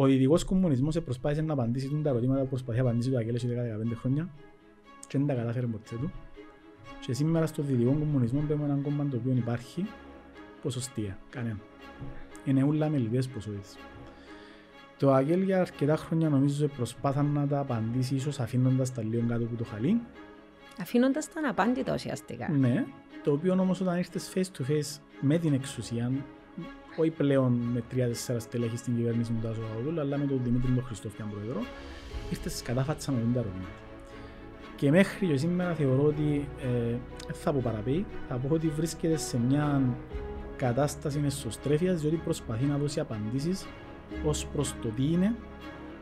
Ο δυτικός κομμουνισμός προσπάθησε να απαντήσει τα ερωτήματα που προσπαθεί να απαντήσει το Αγγέλος 10-15 χρόνια και δεν τα κατάφερε ποτέ του. Και σήμερα στο δυτικό κομμουνισμό παίρνουμε έναν κόμμα το οποίο υπάρχει ποσοστία, κανένα. Είναι ούλα με λιβές ποσότητες. Το Αγγέλ για αρκετά χρόνια νομίζω προσπάθαν να τα απαντήσει ίσως αφήνοντας τα λίγο κάτω από το χαλί. Αφήνοντας τα αναπάντητα ουσιαστικά. Ναι, το οποίο όμως όταν ήρθες face to face με την εξουσία, όχι πλέον με τρία-τέσσερα στελέχη στην κυβέρνηση του Τάσο Παπαδούλου, αλλά με τον Δημήτρη τον Χριστόφιαν Πρόεδρο, ήρθες κατάφατσα με τα ερωτήματα. Και μέχρι και σήμερα θεωρώ ότι ε, θα πω παραπεί, θα πω ότι βρίσκεται σε μια κατάσταση εσωστρέφειας διότι προσπαθεί να δώσει απαντήσεις ως προς το τι είναι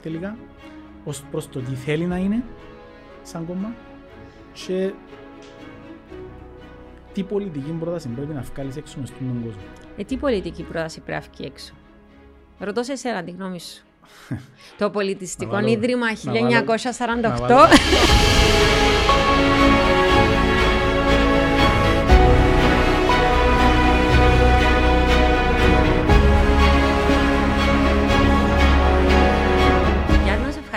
τελικά, ως προς το τι θέλει να είναι σαν κόμμα και τι πολιτική πρόταση πρέπει να βγάλεις έξω μες στον κόσμο. Ε, τι πολιτική πρόταση πρέπει να βγει έξω; Ρωτώ σε εσένα τη γνώμη σου. το Πολιτιστικό Ίδρυμα 1948.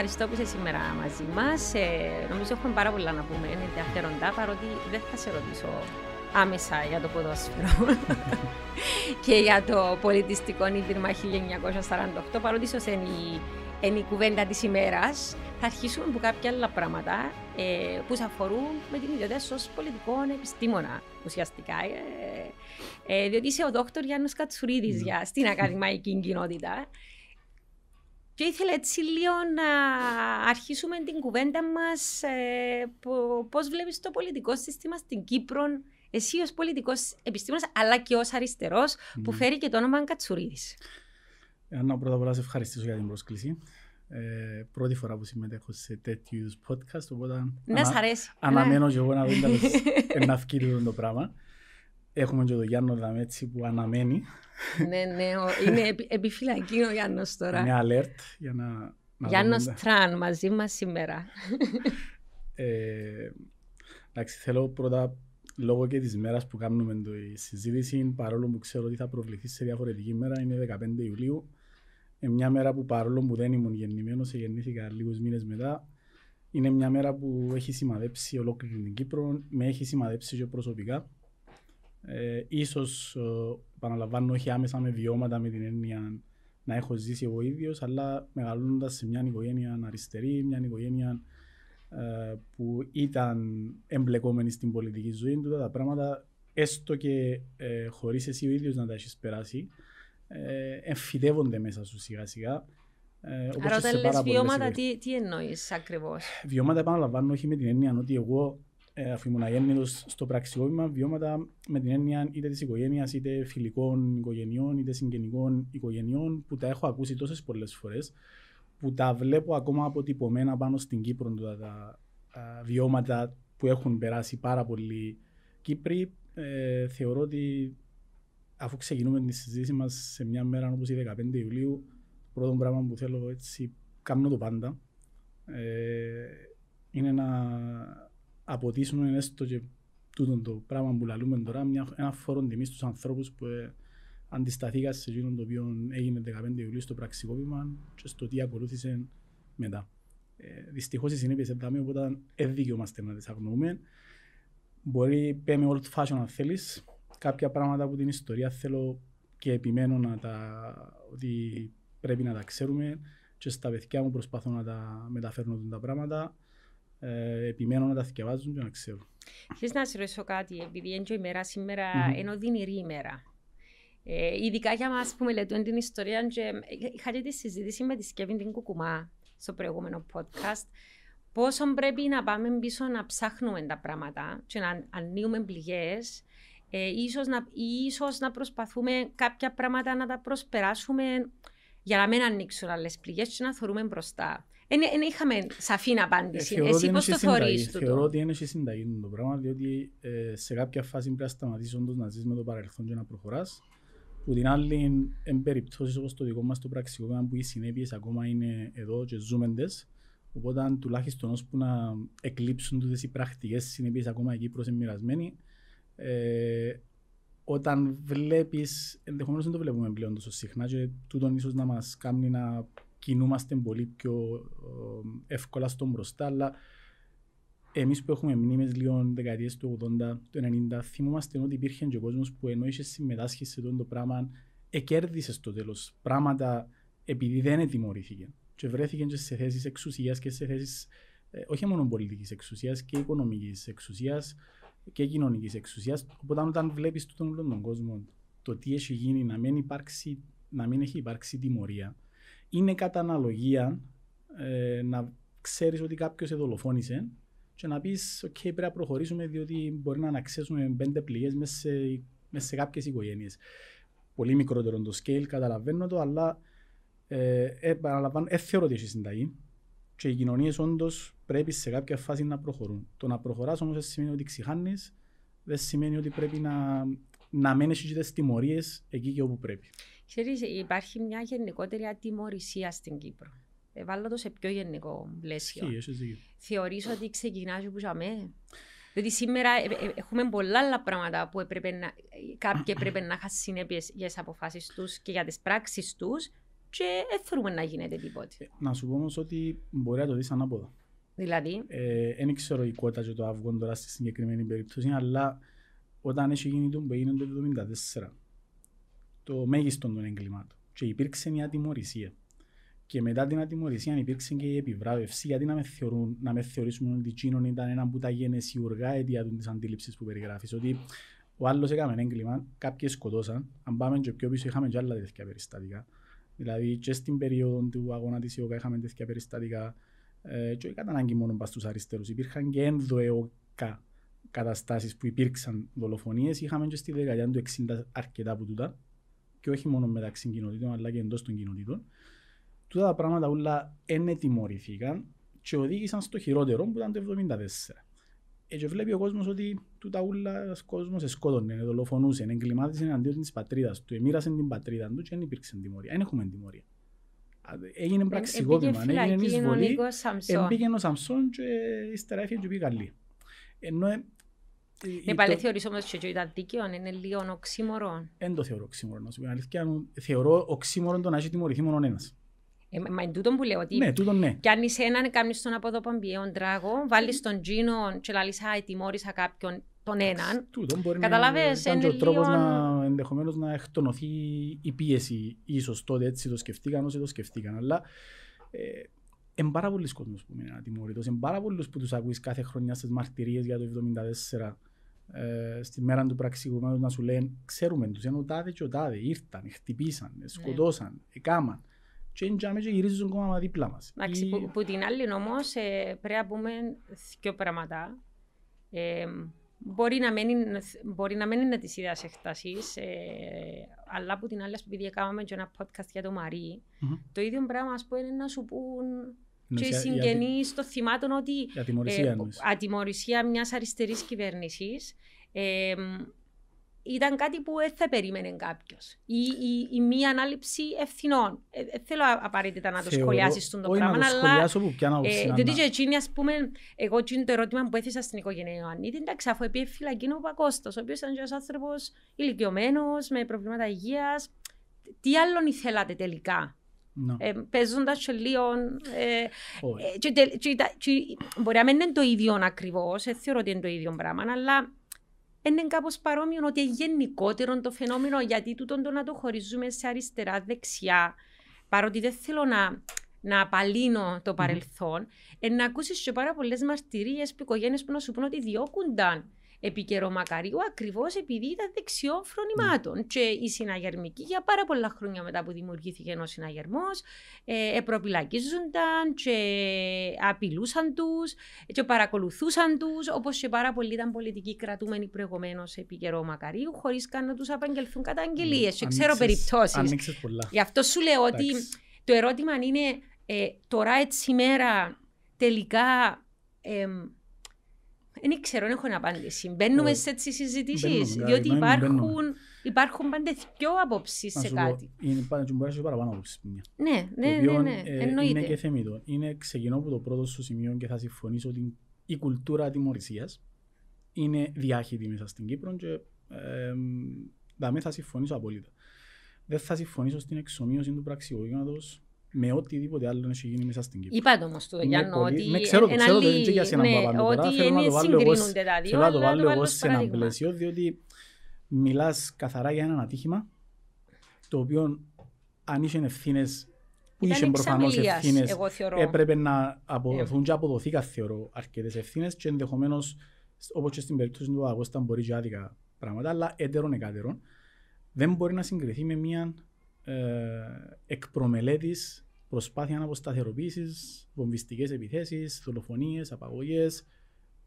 ευχαριστώ που είσαι σήμερα μαζί μας. Ε, νομίζω έχουμε πάρα πολλά να πούμε ενδιαφέροντα, παρότι δεν θα σε ρωτήσω άμεσα για το ποδόσφαιρο και για το πολιτιστικό ίδρυμα 1948, παρότι ίσως είναι η, είναι η κουβέντα της ημέρας. Θα αρχίσουμε από κάποια άλλα πράγματα ε, που σε αφορούν με την ιδιότητα ως πολιτικών επιστήμονα ουσιαστικά. Ε, ε, διότι είσαι ο δόκτωρ Γιάννη Κατσουρίδης mm. στην ακαδημαϊκή κοινότητα. Και ήθελα έτσι λίγο να αρχίσουμε την κουβέντα μας ε, πώς βλέπεις το πολιτικό σύστημα στην Κύπρο εσύ ως πολιτικός επιστήμονας αλλά και ως αριστερός mm. που φέρει και το όνομα Κατσουρίδης. Ανά πρώτα απ' όλα σε ευχαριστήσω για την πρόσκληση. Ε, πρώτη φορά που συμμετέχω σε τέτοιους είδους podcast, οπότε να ανα, αρέσει. αναμένω και εγώ να δω να βγει το πράγμα. Έχουμε και τον Γιάννο Δαμέτσι που αναμένει. ναι, ναι, είναι επιφυλακή ο Γιάννος τώρα. Είναι alert για να... να Γιάννος Τραν μαζί μας σήμερα. ε, εντάξει, θέλω πρώτα λόγω και της μέρας που κάνουμε το η συζήτηση, παρόλο που ξέρω ότι θα προβληθεί σε διαφορετική μέρα, είναι 15 Ιουλίου. Είναι μια μέρα που παρόλο που δεν ήμουν γεννημένος, γεννήθηκα λίγους μήνες μετά, είναι μια μέρα που έχει σημαδέψει ολόκληρη την Κύπρο, με έχει σημαδέψει και προσωπικά. Ε, ίσως, ε, επαναλαμβάνω, όχι άμεσα με βιώματα με την έννοια να έχω ζήσει εγώ ίδιος, αλλά μεγαλώνοντας σε μια οικογένεια αριστερή, μια οικογένεια ε, που ήταν εμπλεκόμενη στην πολιτική ζωή του, τα πράγματα έστω και ε, χωρίς εσύ ο ίδιος να τα έχεις περάσει, ε, εμφυτεύονται μέσα σου σιγά σιγά. Ε, Άρα όταν λες βιώματα, τι, τι εννοείς ακριβώς; Βιώματα επαναλαμβάνω όχι με την έννοια ότι εγώ ε, αφού ήμουν αγέννητος στο πραξικόπημα, βιώματα με την έννοια είτε της οικογένειας, είτε φιλικών οικογενειών, είτε συγγενικών οικογενειών, που τα έχω ακούσει τόσες πολλές φορές, που τα βλέπω ακόμα αποτυπωμένα πάνω στην Κύπρο, τα, τα, τα βιώματα που έχουν περάσει πάρα πολλοί Κύπροι. Ε, θεωρώ ότι αφού ξεκινούμε τη συζήτηση μας σε μια μέρα όπως η 15 Ιουλίου, το πρώτο πράγμα που θέλω έτσι, κάνω το πάντα. Ε, είναι να αποτίσουμε έστω και τούτο το πράγμα που λαλούμε τώρα, μια, ένα φόρο τιμή στους ανθρώπους που ε, αντισταθήκαν σε εκείνο το οποίο έγινε 15 Ιουλίου στο πραξικόπημα και στο τι ακολούθησε μετά. Ε, Δυστυχώς οι συνέπειες εντάμε, οπότε δεν δικαιούμαστε να τις αγνοούμε. Μπορεί πέμε old fashion αν θέλεις. Κάποια πράγματα από την ιστορία θέλω και επιμένω να τα, ότι πρέπει να τα ξέρουμε και στα παιδιά μου προσπαθώ να τα μεταφέρω τα πράγματα ε, επιμένω να τα θυκευάζουν και να ξέρουν. Θες να σε ρωτήσω κάτι, επειδή είναι η μέρα σήμερα, mm-hmm. ενώ δίνει ημέρα. Ε, ειδικά για μας που μελετούν την ιστορία και είχα και τη συζήτηση με τη Σκεύη την Κουκουμά στο προηγούμενο podcast πόσο πρέπει να πάμε πίσω να ψάχνουμε τα πράγματα και να ανοίγουμε πληγές ε, ίσως, να, ίσως να προσπαθούμε κάποια πράγματα να τα προσπεράσουμε για να μην ανοίξουν άλλες πληγές και να θεωρούμε μπροστά. Δεν είχαμε σαφή απάντηση. Ε, Εσύ πώς το θεωρείς τούτο; Θεωρώ ότι είναι και συνταγή το πράγμα, διότι ε, σε κάποια φάση πρέπει να σταματήσεις όντως να ζεις με το παρελθόν και να προχωράς. Που την άλλη, εν περιπτώσεις όπως το δικό μας το πραξικόπημα που οι συνέπειες ακόμα είναι εδώ και ζούμεντες, οπότε τουλάχιστον ώσπου να εκλείψουν τούτες οι πρακτικές συνέπειες ακόμα εκεί προς εμμυρασμένοι, ε, όταν βλέπεις, ενδεχομένως δεν το βλέπουμε πλέον τόσο συχνά και τούτον ίσως να μας κάνει να κινούμαστε πολύ πιο ε, εύκολα στον μπροστά, αλλά εμείς που έχουμε μνήμες λίγο δεκαετίες του 80, του 90, θυμόμαστε ότι υπήρχε και ο κόσμος που ενώ είχες συμμετάσχει σε αυτό το πράγμα, εκέρδισες στο τέλος πράγματα επειδή δεν τιμωρήθηκε. Και βρέθηκε και σε θέσεις εξουσίας και σε θέσεις ε, όχι μόνο πολιτικής εξουσίας και οικονομικής εξουσίας και κοινωνικής εξουσίας. Οπότε, όταν βλέπεις τον τον κόσμο το τι έχει γίνει να μην, υπάρξει, να μην έχει υπάρξει τιμωρία, είναι κατά αναλογία ε, να ξέρεις ότι κάποιος σε δολοφόνησε και να πεις: OK, πρέπει να προχωρήσουμε διότι μπορεί να αναξέσουμε πέντε πληγές μέσα σε, μέσα σε κάποιες οικογένειες. Πολύ μικρότερο το scale, καταλαβαίνω το, αλλά ε, επαναλαμβάνω, ε, θεωρώ ότι έχει συνταγή και οι κοινωνίες όντως πρέπει σε κάποια φάση να προχωρούν. Το να προχωράς όμως δεν σημαίνει ότι ξηχάνει, δεν σημαίνει ότι πρέπει να, να μένεις και τι τιμωρίες εκεί και όπου πρέπει. Ξέρεις, υπάρχει μια γενικότερη ατιμορρησία στην Κύπρο. Βάλω το σε πιο γενικό πλαίσιο. Θεωρείς ότι ξεκινάς που ζαμε. Διότι σήμερα ε, ε, έχουμε πολλά άλλα πράγματα που έπρεπε να, κάποιοι έπρεπε να είχαν συνέπειες για τις αποφάσεις τους και για τις πράξεις τους και δεν θέλουμε να γίνεται τίποτε. Ε, να σου πω όμως ότι μπορεί να το δεις ανάποδα. Δηλαδή; Δεν ε, ξέρω η κότα και το αυγό τώρα στη συγκεκριμένη περίπτωση, αλλά όταν έχει γίνει το που έγινε το 1974, το μέγιστο των εγκλημάτων, και υπήρξε μια τιμωρησία. Και μετά την ατιμωρησία υπήρξε και η επιβράβευση, γιατί να με, θεωρούν, να με θεωρήσουμε ότι Τσίνον ήταν ένα από τα γενεσιουργά αιτία της αντίληψης που περιγράφεις. Ότι ο άλλος έκαμε έγκλημα, κάποιοι σκοτώσαν. Αν πάμε και πιο πίσω, είχαμε και άλλα τέτοια περιστατικά. Δηλαδή και στην περίοδο του αγώνα της ΙΟΚΑ είχαμε τέτοια περιστατικά ε, και όχι κατά ανάγκη μόνο πας στους αριστερούς. Υπήρχαν και ενδοεωκα καταστάσεις που υπήρξαν δολοφονίες. Είχαμε και στη δεκαετία του 60 αρκετά από τούτα και όχι μόνο μεταξύ κοινοτήτων αλλά και εντός των κοινοτήτων. Τούτα τα πράγματα όλα ενετιμωρηθήκαν και οδήγησαν στο χειρότερο που ήταν το 1974. Έτσι βλέπει ο κόσμος ότι τούτα ούλα ο κόσμος σκότωνε, δολοφονούσε, εγκλημάτισε εναντίον της πατρίδας του, εμοίρασε την πατρίδα του και δεν υπήρξε τιμωρία. Δεν έχουμε τιμωρία. Έγινε πραξικόπημα, έγινε εισβολή, εμπήκε ο Σαμσόν και ύστερα έφυγε και πήγε Γαλλία. Ενώ ναι, πάλι θεωρείς όμως ότι ήταν δίκαιο, είναι λίγο οξύμορο. Δεν το θεωρώ οξύμορο, να σου πει αλήθεια. Θεωρώ οξύμορο το να έχει τιμωρηθεί μόνο ένας. Ε, μα είναι τούτο που λέω ότι ναι, τούτο ναι. κι αν είσαι έναν κάνεις τον από τον τράγο, βάλεις τον τζίνο και λαλείς α, τιμώρησα κάποιον τον έναν. Τούτο μπορεί Καταλαβες, να είναι ο τρόπος να, ενδεχομένως να εκτονωθεί η πίεση ίσως τότε έτσι το σκεφτήκαν όσο το σκεφτήκαν. Αλλά ε, είναι πάρα πολλοί κόσμος που είναι ατιμωρητός. Είναι πάρα πολλούς που τους ακούεις κάθε χρονιά στις μαρτυρίες για το 1974 ε, στη μέρα του πραξικοπήματος να σου λένε ξέρουμε τους, είναι ο τάδε και ο τάδε, ήρθαν, χτυπήσαν, σκοτώσαν, ναι. εκάμαν και εντιαμε και γυρίζουν ακόμα δίπλα μας. Εντάξει, η... που, που, την άλλη όμως ε, πρέπει να πούμε δύο πράγματα. Ε, μπορεί, να μην, μπορεί να μην είναι της ίδιας εκτασής, ε, αλλά που την άλλη, επειδή έκαναμε και ένα podcast για το Μαρί, mm-hmm. το ίδιο πράγμα ας πούμε, είναι να σου πούν και οι συγγενείς των θυμάτων ότι ατιμορρησία, ε, ατιμορρησία μιας αριστερής κυβέρνησης ε, ήταν κάτι που δεν θα περίμενε κάποιος. Η, η, η μία ανάληψη ευθυνών. Ε, ε, θέλω απαραίτητα να το σχολιάσεις στον το πράγμα, αλλά. Που ε, διότι και εκείνη, ας πούμε, εγώ εκείνο το ερώτημα που έθεσα στην οικογένεια Ιωαννήτη, εντάξει, αφού επί φυλακή ο Πακώστο, ο οποίος ήταν ένας άνθρωπος ηλικιωμένος, με προβλήματα υγείας. Τι άλλον ήθελατε τελικά; No. Ε, Παίζοντας σε λίγο. Ε, ε, μπορεί να μην είναι το ίδιο ακριβώς, ε, θεωρώ ότι είναι το ίδιο πράγμα, αλλά είναι κάπως παρόμοιο ότι είναι γενικότερο το φαινόμενο γιατί τούτο το να το χωρίζουμε σε αριστερά-δεξιά παρότι δεν θέλω να, να απαλύνω το παρελθόν, mm. να ακούσεις και πάρα πολλές μαρτυρίες που οικογένειες που να σου πούν ότι διώκουνταν επί καιρό Μακαρίου ακριβώς επειδή ήταν δεξιών φρονημάτων. Mm. Και οι συναγερμικοί για πάρα πολλά χρόνια μετά που δημιουργήθηκε ένα συναγερμός, ε, επροπυλακίζονταν και απειλούσαν τους και παρακολουθούσαν τους, όπως και πάρα πολλοί ήταν πολιτικοί κρατούμενοι προηγουμένως επί καιρό Μακαρίου, χωρίς καν να τους απαγγελθούν καταγγελίες. Mm. Και ξέρω περιπτώσεις. Γι' αυτό σου λέω ότι το ερώτημα είναι ε, τώρα έτσι μέρα τελικά. Ε, δεν ξέρω, δεν έχω απάντηση. Μπαίνουμε σε έτσι συζητήσεις. Διότι υπάρχουν, υπάρχουν πάντα δύο απόψεις σε κάτι. Είναι πάντα και μπορεί να παραπάνω απόψεις. Ναι, ναι, ναι, ναι, ε, εννοείται. Είναι και θεμητό. Είναι ξεκινώ από το πρώτο σου σημείο και θα συμφωνήσω ότι η κουλτούρα τιμωρησία είναι διάχυτη μέσα στην Κύπρο και ε, θα συμφωνήσω απόλυτα. Δεν θα συμφωνήσω στην εξομοίωση του πραξικοπήματο με οτιδήποτε άλλο έχει γίνει μέσα στην Κύπρο. Είπατε όμως το Γιάννο ότι ναι, ξέρω, εν ξέρω, άλλη- δεν είναι για σένα ναι, που απαντώ τώρα. ότι Θέλω να το είναι βάλω εγώ, συγκρίνονται τα δύο, θέλω να το αλλά βάλω βάλω εγώ ως σε ένα παράδειγμα. πλαίσιο, διότι μιλάς καθαρά για ένα ατύχημα, το οποίο αν είχε ευθύνες που Ήταν είχε εξ προφανώς αμελίας, ευθύνες, εγώ θεωρώ. έπρεπε να αποδοθούν Ε. και αποδοθήκα θεωρώ αρκετές ευθύνες και ενδεχομένως όπως και στην περίπτωση του Αγώστα μπορεί και άδικα πράγματα, αλλά έτερον εκάτερον δεν μπορεί να συγκριθεί με μια ε, εκπρομελέτης προσπάθεια αποσταθεροποίησης, βομβιστικές επιθέσεις, δολοφονίες, απαγωγές,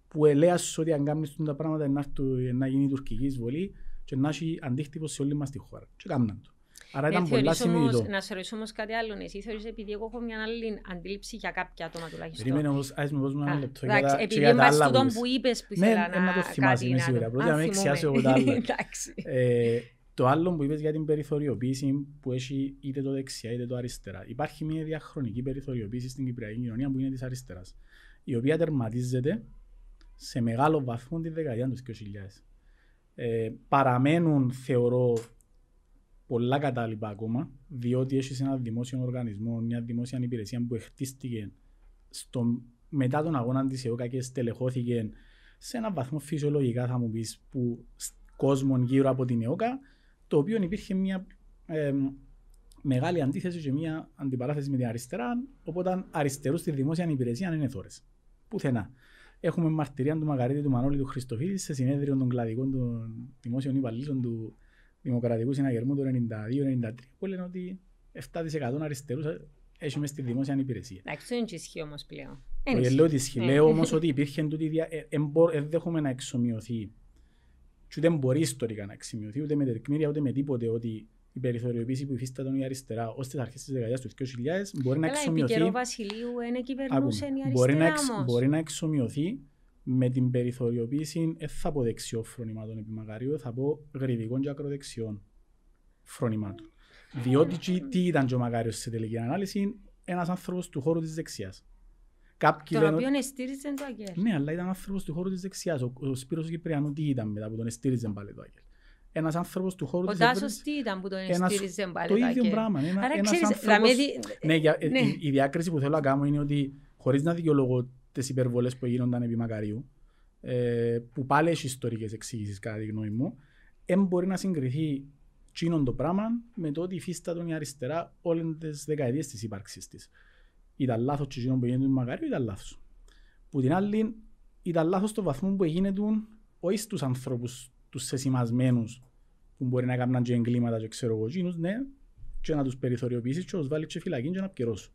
που ελέας ότι αν κάνεις τα πράγματα να, έρθει- να γίνει η τουρκική εισβολή και να έχει αντίκτυπο σε όλη μας τη χώρα. Και κάμναν το. Άρα Ναι, ήταν πολλά θεωρείς όμως- συνειδητό. Να σε ρωτήσω όμως κάτι άλλο. Εσύ θεωρείς επειδή εγώ έχω μια άλλη αντίληψη για κάποια άτομα τουλάχιστον. Περίμενε όμως, ας με δώσουμε ένα Α, λεπτό για εντάξει, τα- και επειδή για τα εν πάση άλλα τούτον είπες. που είπες που Ναι, ήθελα ε, να το να θυμάσαι, κάτι είμαι να σίγουρα. το- Πρώτα Α, να μην θυμούμαι. εξιάσω εγώ τα άλλα. Εντάξει. Ε, το άλλο που είπες για την περιθωριοποίηση που έχει είτε το δεξιά είτε το αριστερά. Υπάρχει μια διαχρονική περιθωριοποίηση στην Κυπριακή κοινωνία που είναι της αριστεράς, η οποία τερματίζεται σε μεγάλο βαθμό τη δεκαετία του 2000. Ε, παραμένουν, θεωρώ, πολλά κατάλοιπα ακόμα, διότι έχεις ένα δημόσιο οργανισμό, μια δημόσια υπηρεσία που χτίστηκε στο, μετά τον αγώνα της ΕΟΚΑ και στελεχώθηκε σε έναν βαθμό φυσιολογικά θα μου πεις που σ- κόσμο γύρω από την ΕΟΚΑ το οποίο υπήρχε μια ε, μεγάλη αντίθεση και μια αντιπαράθεση με την αριστερά οπότε αριστερούς στη δημόσια υπηρεσία είναι θόρες. Πουθενά. Έχουμε μαρτυρία του Μαγαρίτη του Μανώλη του Χριστοφίδη σε συνέδριο των κλαδικών των δημόσιων υπαλλήλων του Δημοκρατικού Συναγερμού του 92-93 που λένε ότι 7% αριστερούς ε, έχει μες στη δημόσια υπηρεσία. Εντάξει, δεν είναι και ισχύει όμως πλέον. Δεν Όχι, ισχύει. λέω ότι ισχύει. Ναι. Λέω όμως ότι υπήρχε τούτη δια... ε, εν μπο- εν δέχομαι να εξομοιωθεί και ούτε μπορεί ιστορικά να εξομοιωθεί ούτε με τεκμήρια ούτε με τίποτε ότι η περιθωριοποίηση που υφίσταται η αριστερά ως τις αρχές της δεκαετίας του 2000 μπορεί να Καλά, επί εξομοιωθεί καιρό Βασιλείου δεν κυβερνούσε Άκουμε. η μπορεί, να αριστερά εξ, όμως. μπορεί να εξομοιωθεί με την περιθωριοποίηση, δεν θα πω δεξιό φρονημάτων επί Μαγαρίου, θα πω γρηδικών και ακροδεξιών φρονημάτων. Διότι τι, τι ήταν και ο Μαγάριος σε τελική ανάλυση, ένας άνθρωπος του χώρου της δεξιάς. Κάποιοι Τον λένε, οποίο εστήριζε το Αγγέλ. ναι, αλλά ήταν άνθρωπος του χώρου της δεξιάς. Ο, ο Σπύρος Κυπριανού τι ήταν μετά που τον εστήριζε πάλι το Άγγελ. Ένας άνθρωπος του χώρου Ο της Τάσος Εύρωσης, τι ήταν που τον ένας- εστήριζε πάλι το ίδιο Αγγέλ; πράγμα. Ένα, Άρα ένας ξέρεις, άνθρωπος... δηλαδή, Ναι, για, ε, ναι. Η, η διάκριση που θέλω να κάνω είναι ότι χωρίς να δικαιολογώ τις υπερβολές που γίνονταν επί Μακαρίου, ε, που πάλι έχει ιστορικές εξήγησεις κατά τη γνώμη μου, δεν μπορεί να συγκριθεί τσίνον το πράγμα με το ότι υφίστατον η αριστερά όλες τις δεκαετίες της ύπαρξης της. Ήταν λάθος και τσίνον που γίνεται του Μακαρίου ήταν λάθος. Που την άλλη ήταν λάθος στο βαθμό που έγινε όχι στους ανθρώπους, τους σεσημασμένους που μπορεί να κάνουν και εγκλήματα και ξέρω εγώ εκείνους, ναι, και να τους περιθωριοποιήσεις και να τους βάλεις και φυλακή και να πιερώσουν.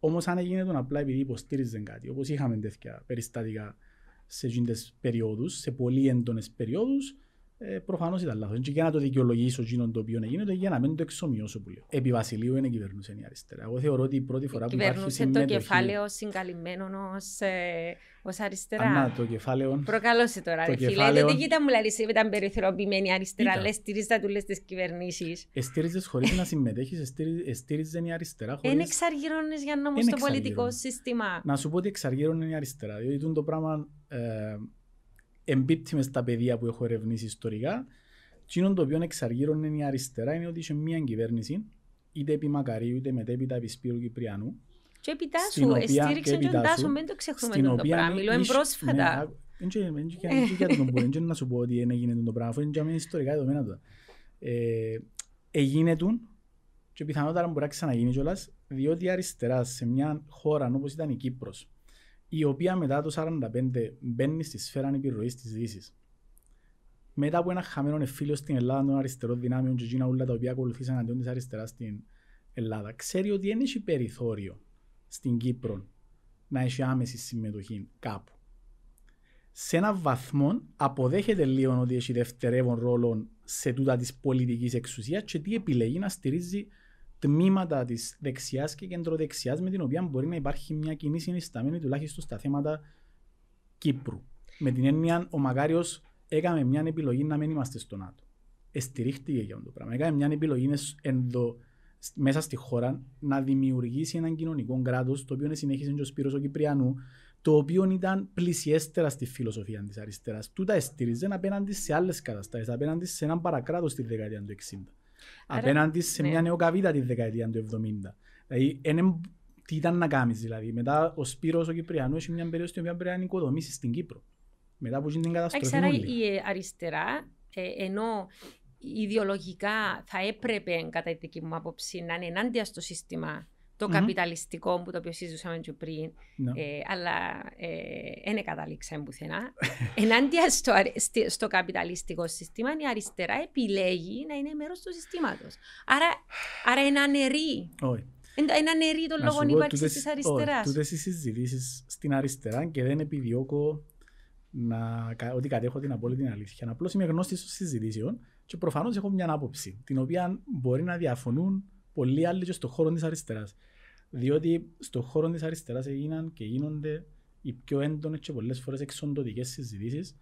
Όμως αν έγινε τον απλά επειδή υποστήριζαν κάτι, όπως είχαμε τέτοια περιστατικά σε εκείνες περιόδους, σε πολύ έντονες περιόδους, ε, προφανώς ήταν λάθος. Και για να το δικαιολογήσω εκείνον το οποίο έγινε, το για να μην το εξομοιώσω που λέω. Επί Βασιλείου είναι κυβερνούσε η αριστερά. Εγώ θεωρώ ότι η πρώτη φορά που υπάρχει Κυβερνούσε το συμμετοχή... κεφάλαιο συγκαλυμμένο ως, ε, ως αριστερά. Ανά, το κεφάλαιο... Προκαλώσε τώρα, Το ρε φίλε. κεφάλαιο- Δεν κοίτα μου λέει, εσύ ήταν περιθωριοποιημένη η αριστερά, Ήταν. λες στηρίζα του λες τις κυβερνήσεις. Εστήριζες χωρίς να συμμετέχεις, εστήρι- εστήριζε η αριστερά Εν χωρίς... εξαργυρώνεις για νόμο Εν στο εξαργυρώνω. πολιτικό σύστημα. Να σου πω ότι εξαργύρωνε η αριστερά. Διότι τούτο το πράγμα ε, εμπίπτει μες στα πεδία που έχω ερευνήσει ιστορικά. Εκείνο το οποίο εξαργύρωνε η αριστερά είναι ότι είχε μια κυβέρνηση, είτε επί Μακαρίου είτε μετέπειτα επί Σπύρου Κυπριανού, Και επί Τάσου, Στην οποία- εστήριξε και και επί τον Τάσου, Τάσο, μην το ξεχνούμε στην το οποία πράγμα. Μιλώ είχε- πρόσφατα. ναι, άκου- εν και- εν και- εν και για τον που- εν και να σου πω ότι δεν έγινε το πράγμα, αφού είναι για μένα ιστορικά δεδομένα τώρα. Ε, Έγινε του και πιθανότατα μπορεί να ξαναγίνει κιόλας, διότι η αριστερά σε μια χώρα όπως ήταν η Κύπρος, η οποία μετά το 1945 μπαίνει στη σφαίρα επιρροής της Δύσης. Μετά από ένας χαμένος εφήλιο στην Ελλάδα των αριστερών δυνάμεων και εκείνα όλα τα οποία ακολουθήσαν αντίον της αριστεράς στην Ελλάδα, ξέρει ότι δεν έχει περιθώριο στην Κύπρο να έχει άμεση συμμετοχή κάπου. Σε έναν βαθμό αποδέχεται λίγο ότι έχει δευτερεύον ρόλο σε τούτα της πολιτικής εξουσίας και τι επιλέγει να στηρίζει τμήματα της δεξιάς και κεντροδεξιάς με την οποία μπορεί να υπάρχει μια κοινή συνισταμένη τουλάχιστον στα θέματα Κύπρου. Με την έννοια ο Μακάριος έκαμε μια επιλογή να μην είμαστε στο ΝΑΤΟ. Εστηρίχτηκε για αυτό το πράγμα. Έκαμε μια επιλογή ενδο, μέσα στη χώρα να δημιουργήσει έναν κοινωνικό κράτος, το οποίο συνέχισε και ο Σπύρος ο Κυπριανού, το οποίο ήταν πλησιέστερα στη φιλοσοφία της αριστεράς. Τούτα εστήριζε απέναντι σε άλλες καταστάσεις, απέναντι σε έναν παρακράτος στη δεκαετία του 60. Άρα, απέναντι σε ναι. μια νεοκαβίτα τη δεκαετία του 70. Δηλαδή, είναι, τι ήταν να κάνεις δηλαδή. Μετά ο Σπύρος ο Κυπριανού έχει μια περίοδο στην οποία πρέπει να οικοδομήσεις στην Κύπρο. Μετά από την καταστροφή Άρα όλη. η ε, αριστερά, ε, ενώ ιδεολογικά θα έπρεπε, κατά τη δική μου άποψη, να είναι ενάντια στο σύστημα το Μμμ. καπιταλιστικό που το οποίο συζητούσαμε και πριν, Ναι. ε, αλλά δεν καταλήξαμε πουθενά. Ενάντια στο, αρι- στη- στο καπιταλιστικό σύστημα, η αριστερά επιλέγει να είναι μέρος του συστήματος. Άρα, άρα είναι ανερή. Όχι. Είναι είναι ανερή των Να σου λόγων πω, ύπαρξης τούτες- της όχι, αριστεράς. Τούτες οι συζητήσεις στην αριστερά και δεν επιδιώκω να, κα- ότι κατέχω την απόλυτη αλήθεια. Απλώς είμαι γνώστης των συζητήσεων και προφανώς έχω μια άποψη, την οποία μπορεί να διαφωνούν πολλοί άλλοι και στον χώρο της αριστεράς. Διότι στον χώρο της αριστεράς έγιναν και γίνονται οι πιο έντονες και πολλές φορές εξοντοτικές συζητήσεις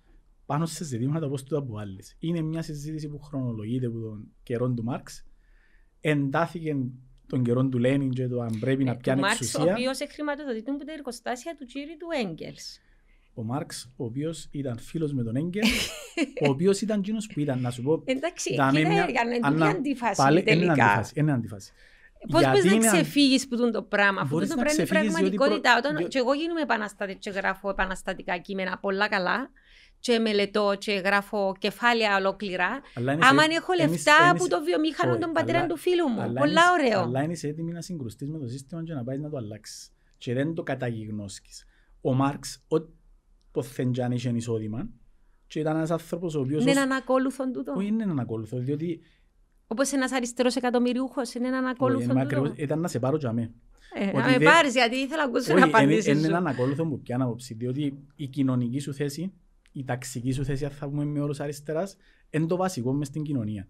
πάνω σε ζητήματα όπως τούτα από άλλες. Είναι μια συζήτηση που χρονολογείται από τον καιρό του Μάρξ. Εντάθηκε τον καιρό του Λένιν και το αν πρέπει να Ε, πιάνει του Μάρξ, ο εξουσία. οποίος χρηματοδοτείται από τα εργοστάσια του κύριου του Έγκελς. Ο Μάρξ, ο οποίος ήταν φίλος με τον Έγκελ, ο οποίος ήταν εκείνος που ήταν, να σου πω. Εντάξει, δάμε εκεί μια- είναι είναι Αννα- τούτη αντίφαση πάλι είναι τελικά. αντίφαση, είναι αντίφαση. Πώς Γιατί μπορείς να είναι αν- ξεφύγεις που τούν το πράγμα, αφού Μπορείς το να πράγμα είναι ξεφύγεις διότι πραγματικότητα. προ- Όταν διό- και εγώ γίνομαι επαναστάτη και γράφω επαναστατικά κείμενα πολλά καλά και μελετώ και γράφω κεφάλαια ολόκληρα. Αλλά είναι Άμα σε- έχω είναι- λεφτά είναι από σε- το βιομήχανο όχι, των πατέρων αλλά- του φίλου μου. αλλά Πολλά είναι- ωραίο. Αλλά είναι έτοιμη να συγκρουστείς με το σύστημα και να πάεις να το αλλάξεις. Και δεν το καταγιγνώσκεις. Ο Μάρξ, όποτε και αν είχε εισόδημα, και ήταν ένας άνθρωπος ο οποίος. Είναι έναν ακόλουθον τούτο. Όχι, είναι έναν ακόλουθο, διότι Όπως ένας αριστερός εκατομμυριούχος είναι έναν όχι, ακόλουθον είναι τούτο. ακριβώς- ήταν να σε πάρω για μέ. Ε, ότι Να με δεν- πάρεις γιατί ήθελα να ακούσω την Όχι, είναι, απάντηση είναι σου. έναν ακόλουθο που πιάνω άποψη, διότι η κοινωνική σου θέση, η ταξική σου θέση, αν θα πούμε με όρους αριστεράς, είναι το βασικό μες στην κοινωνία.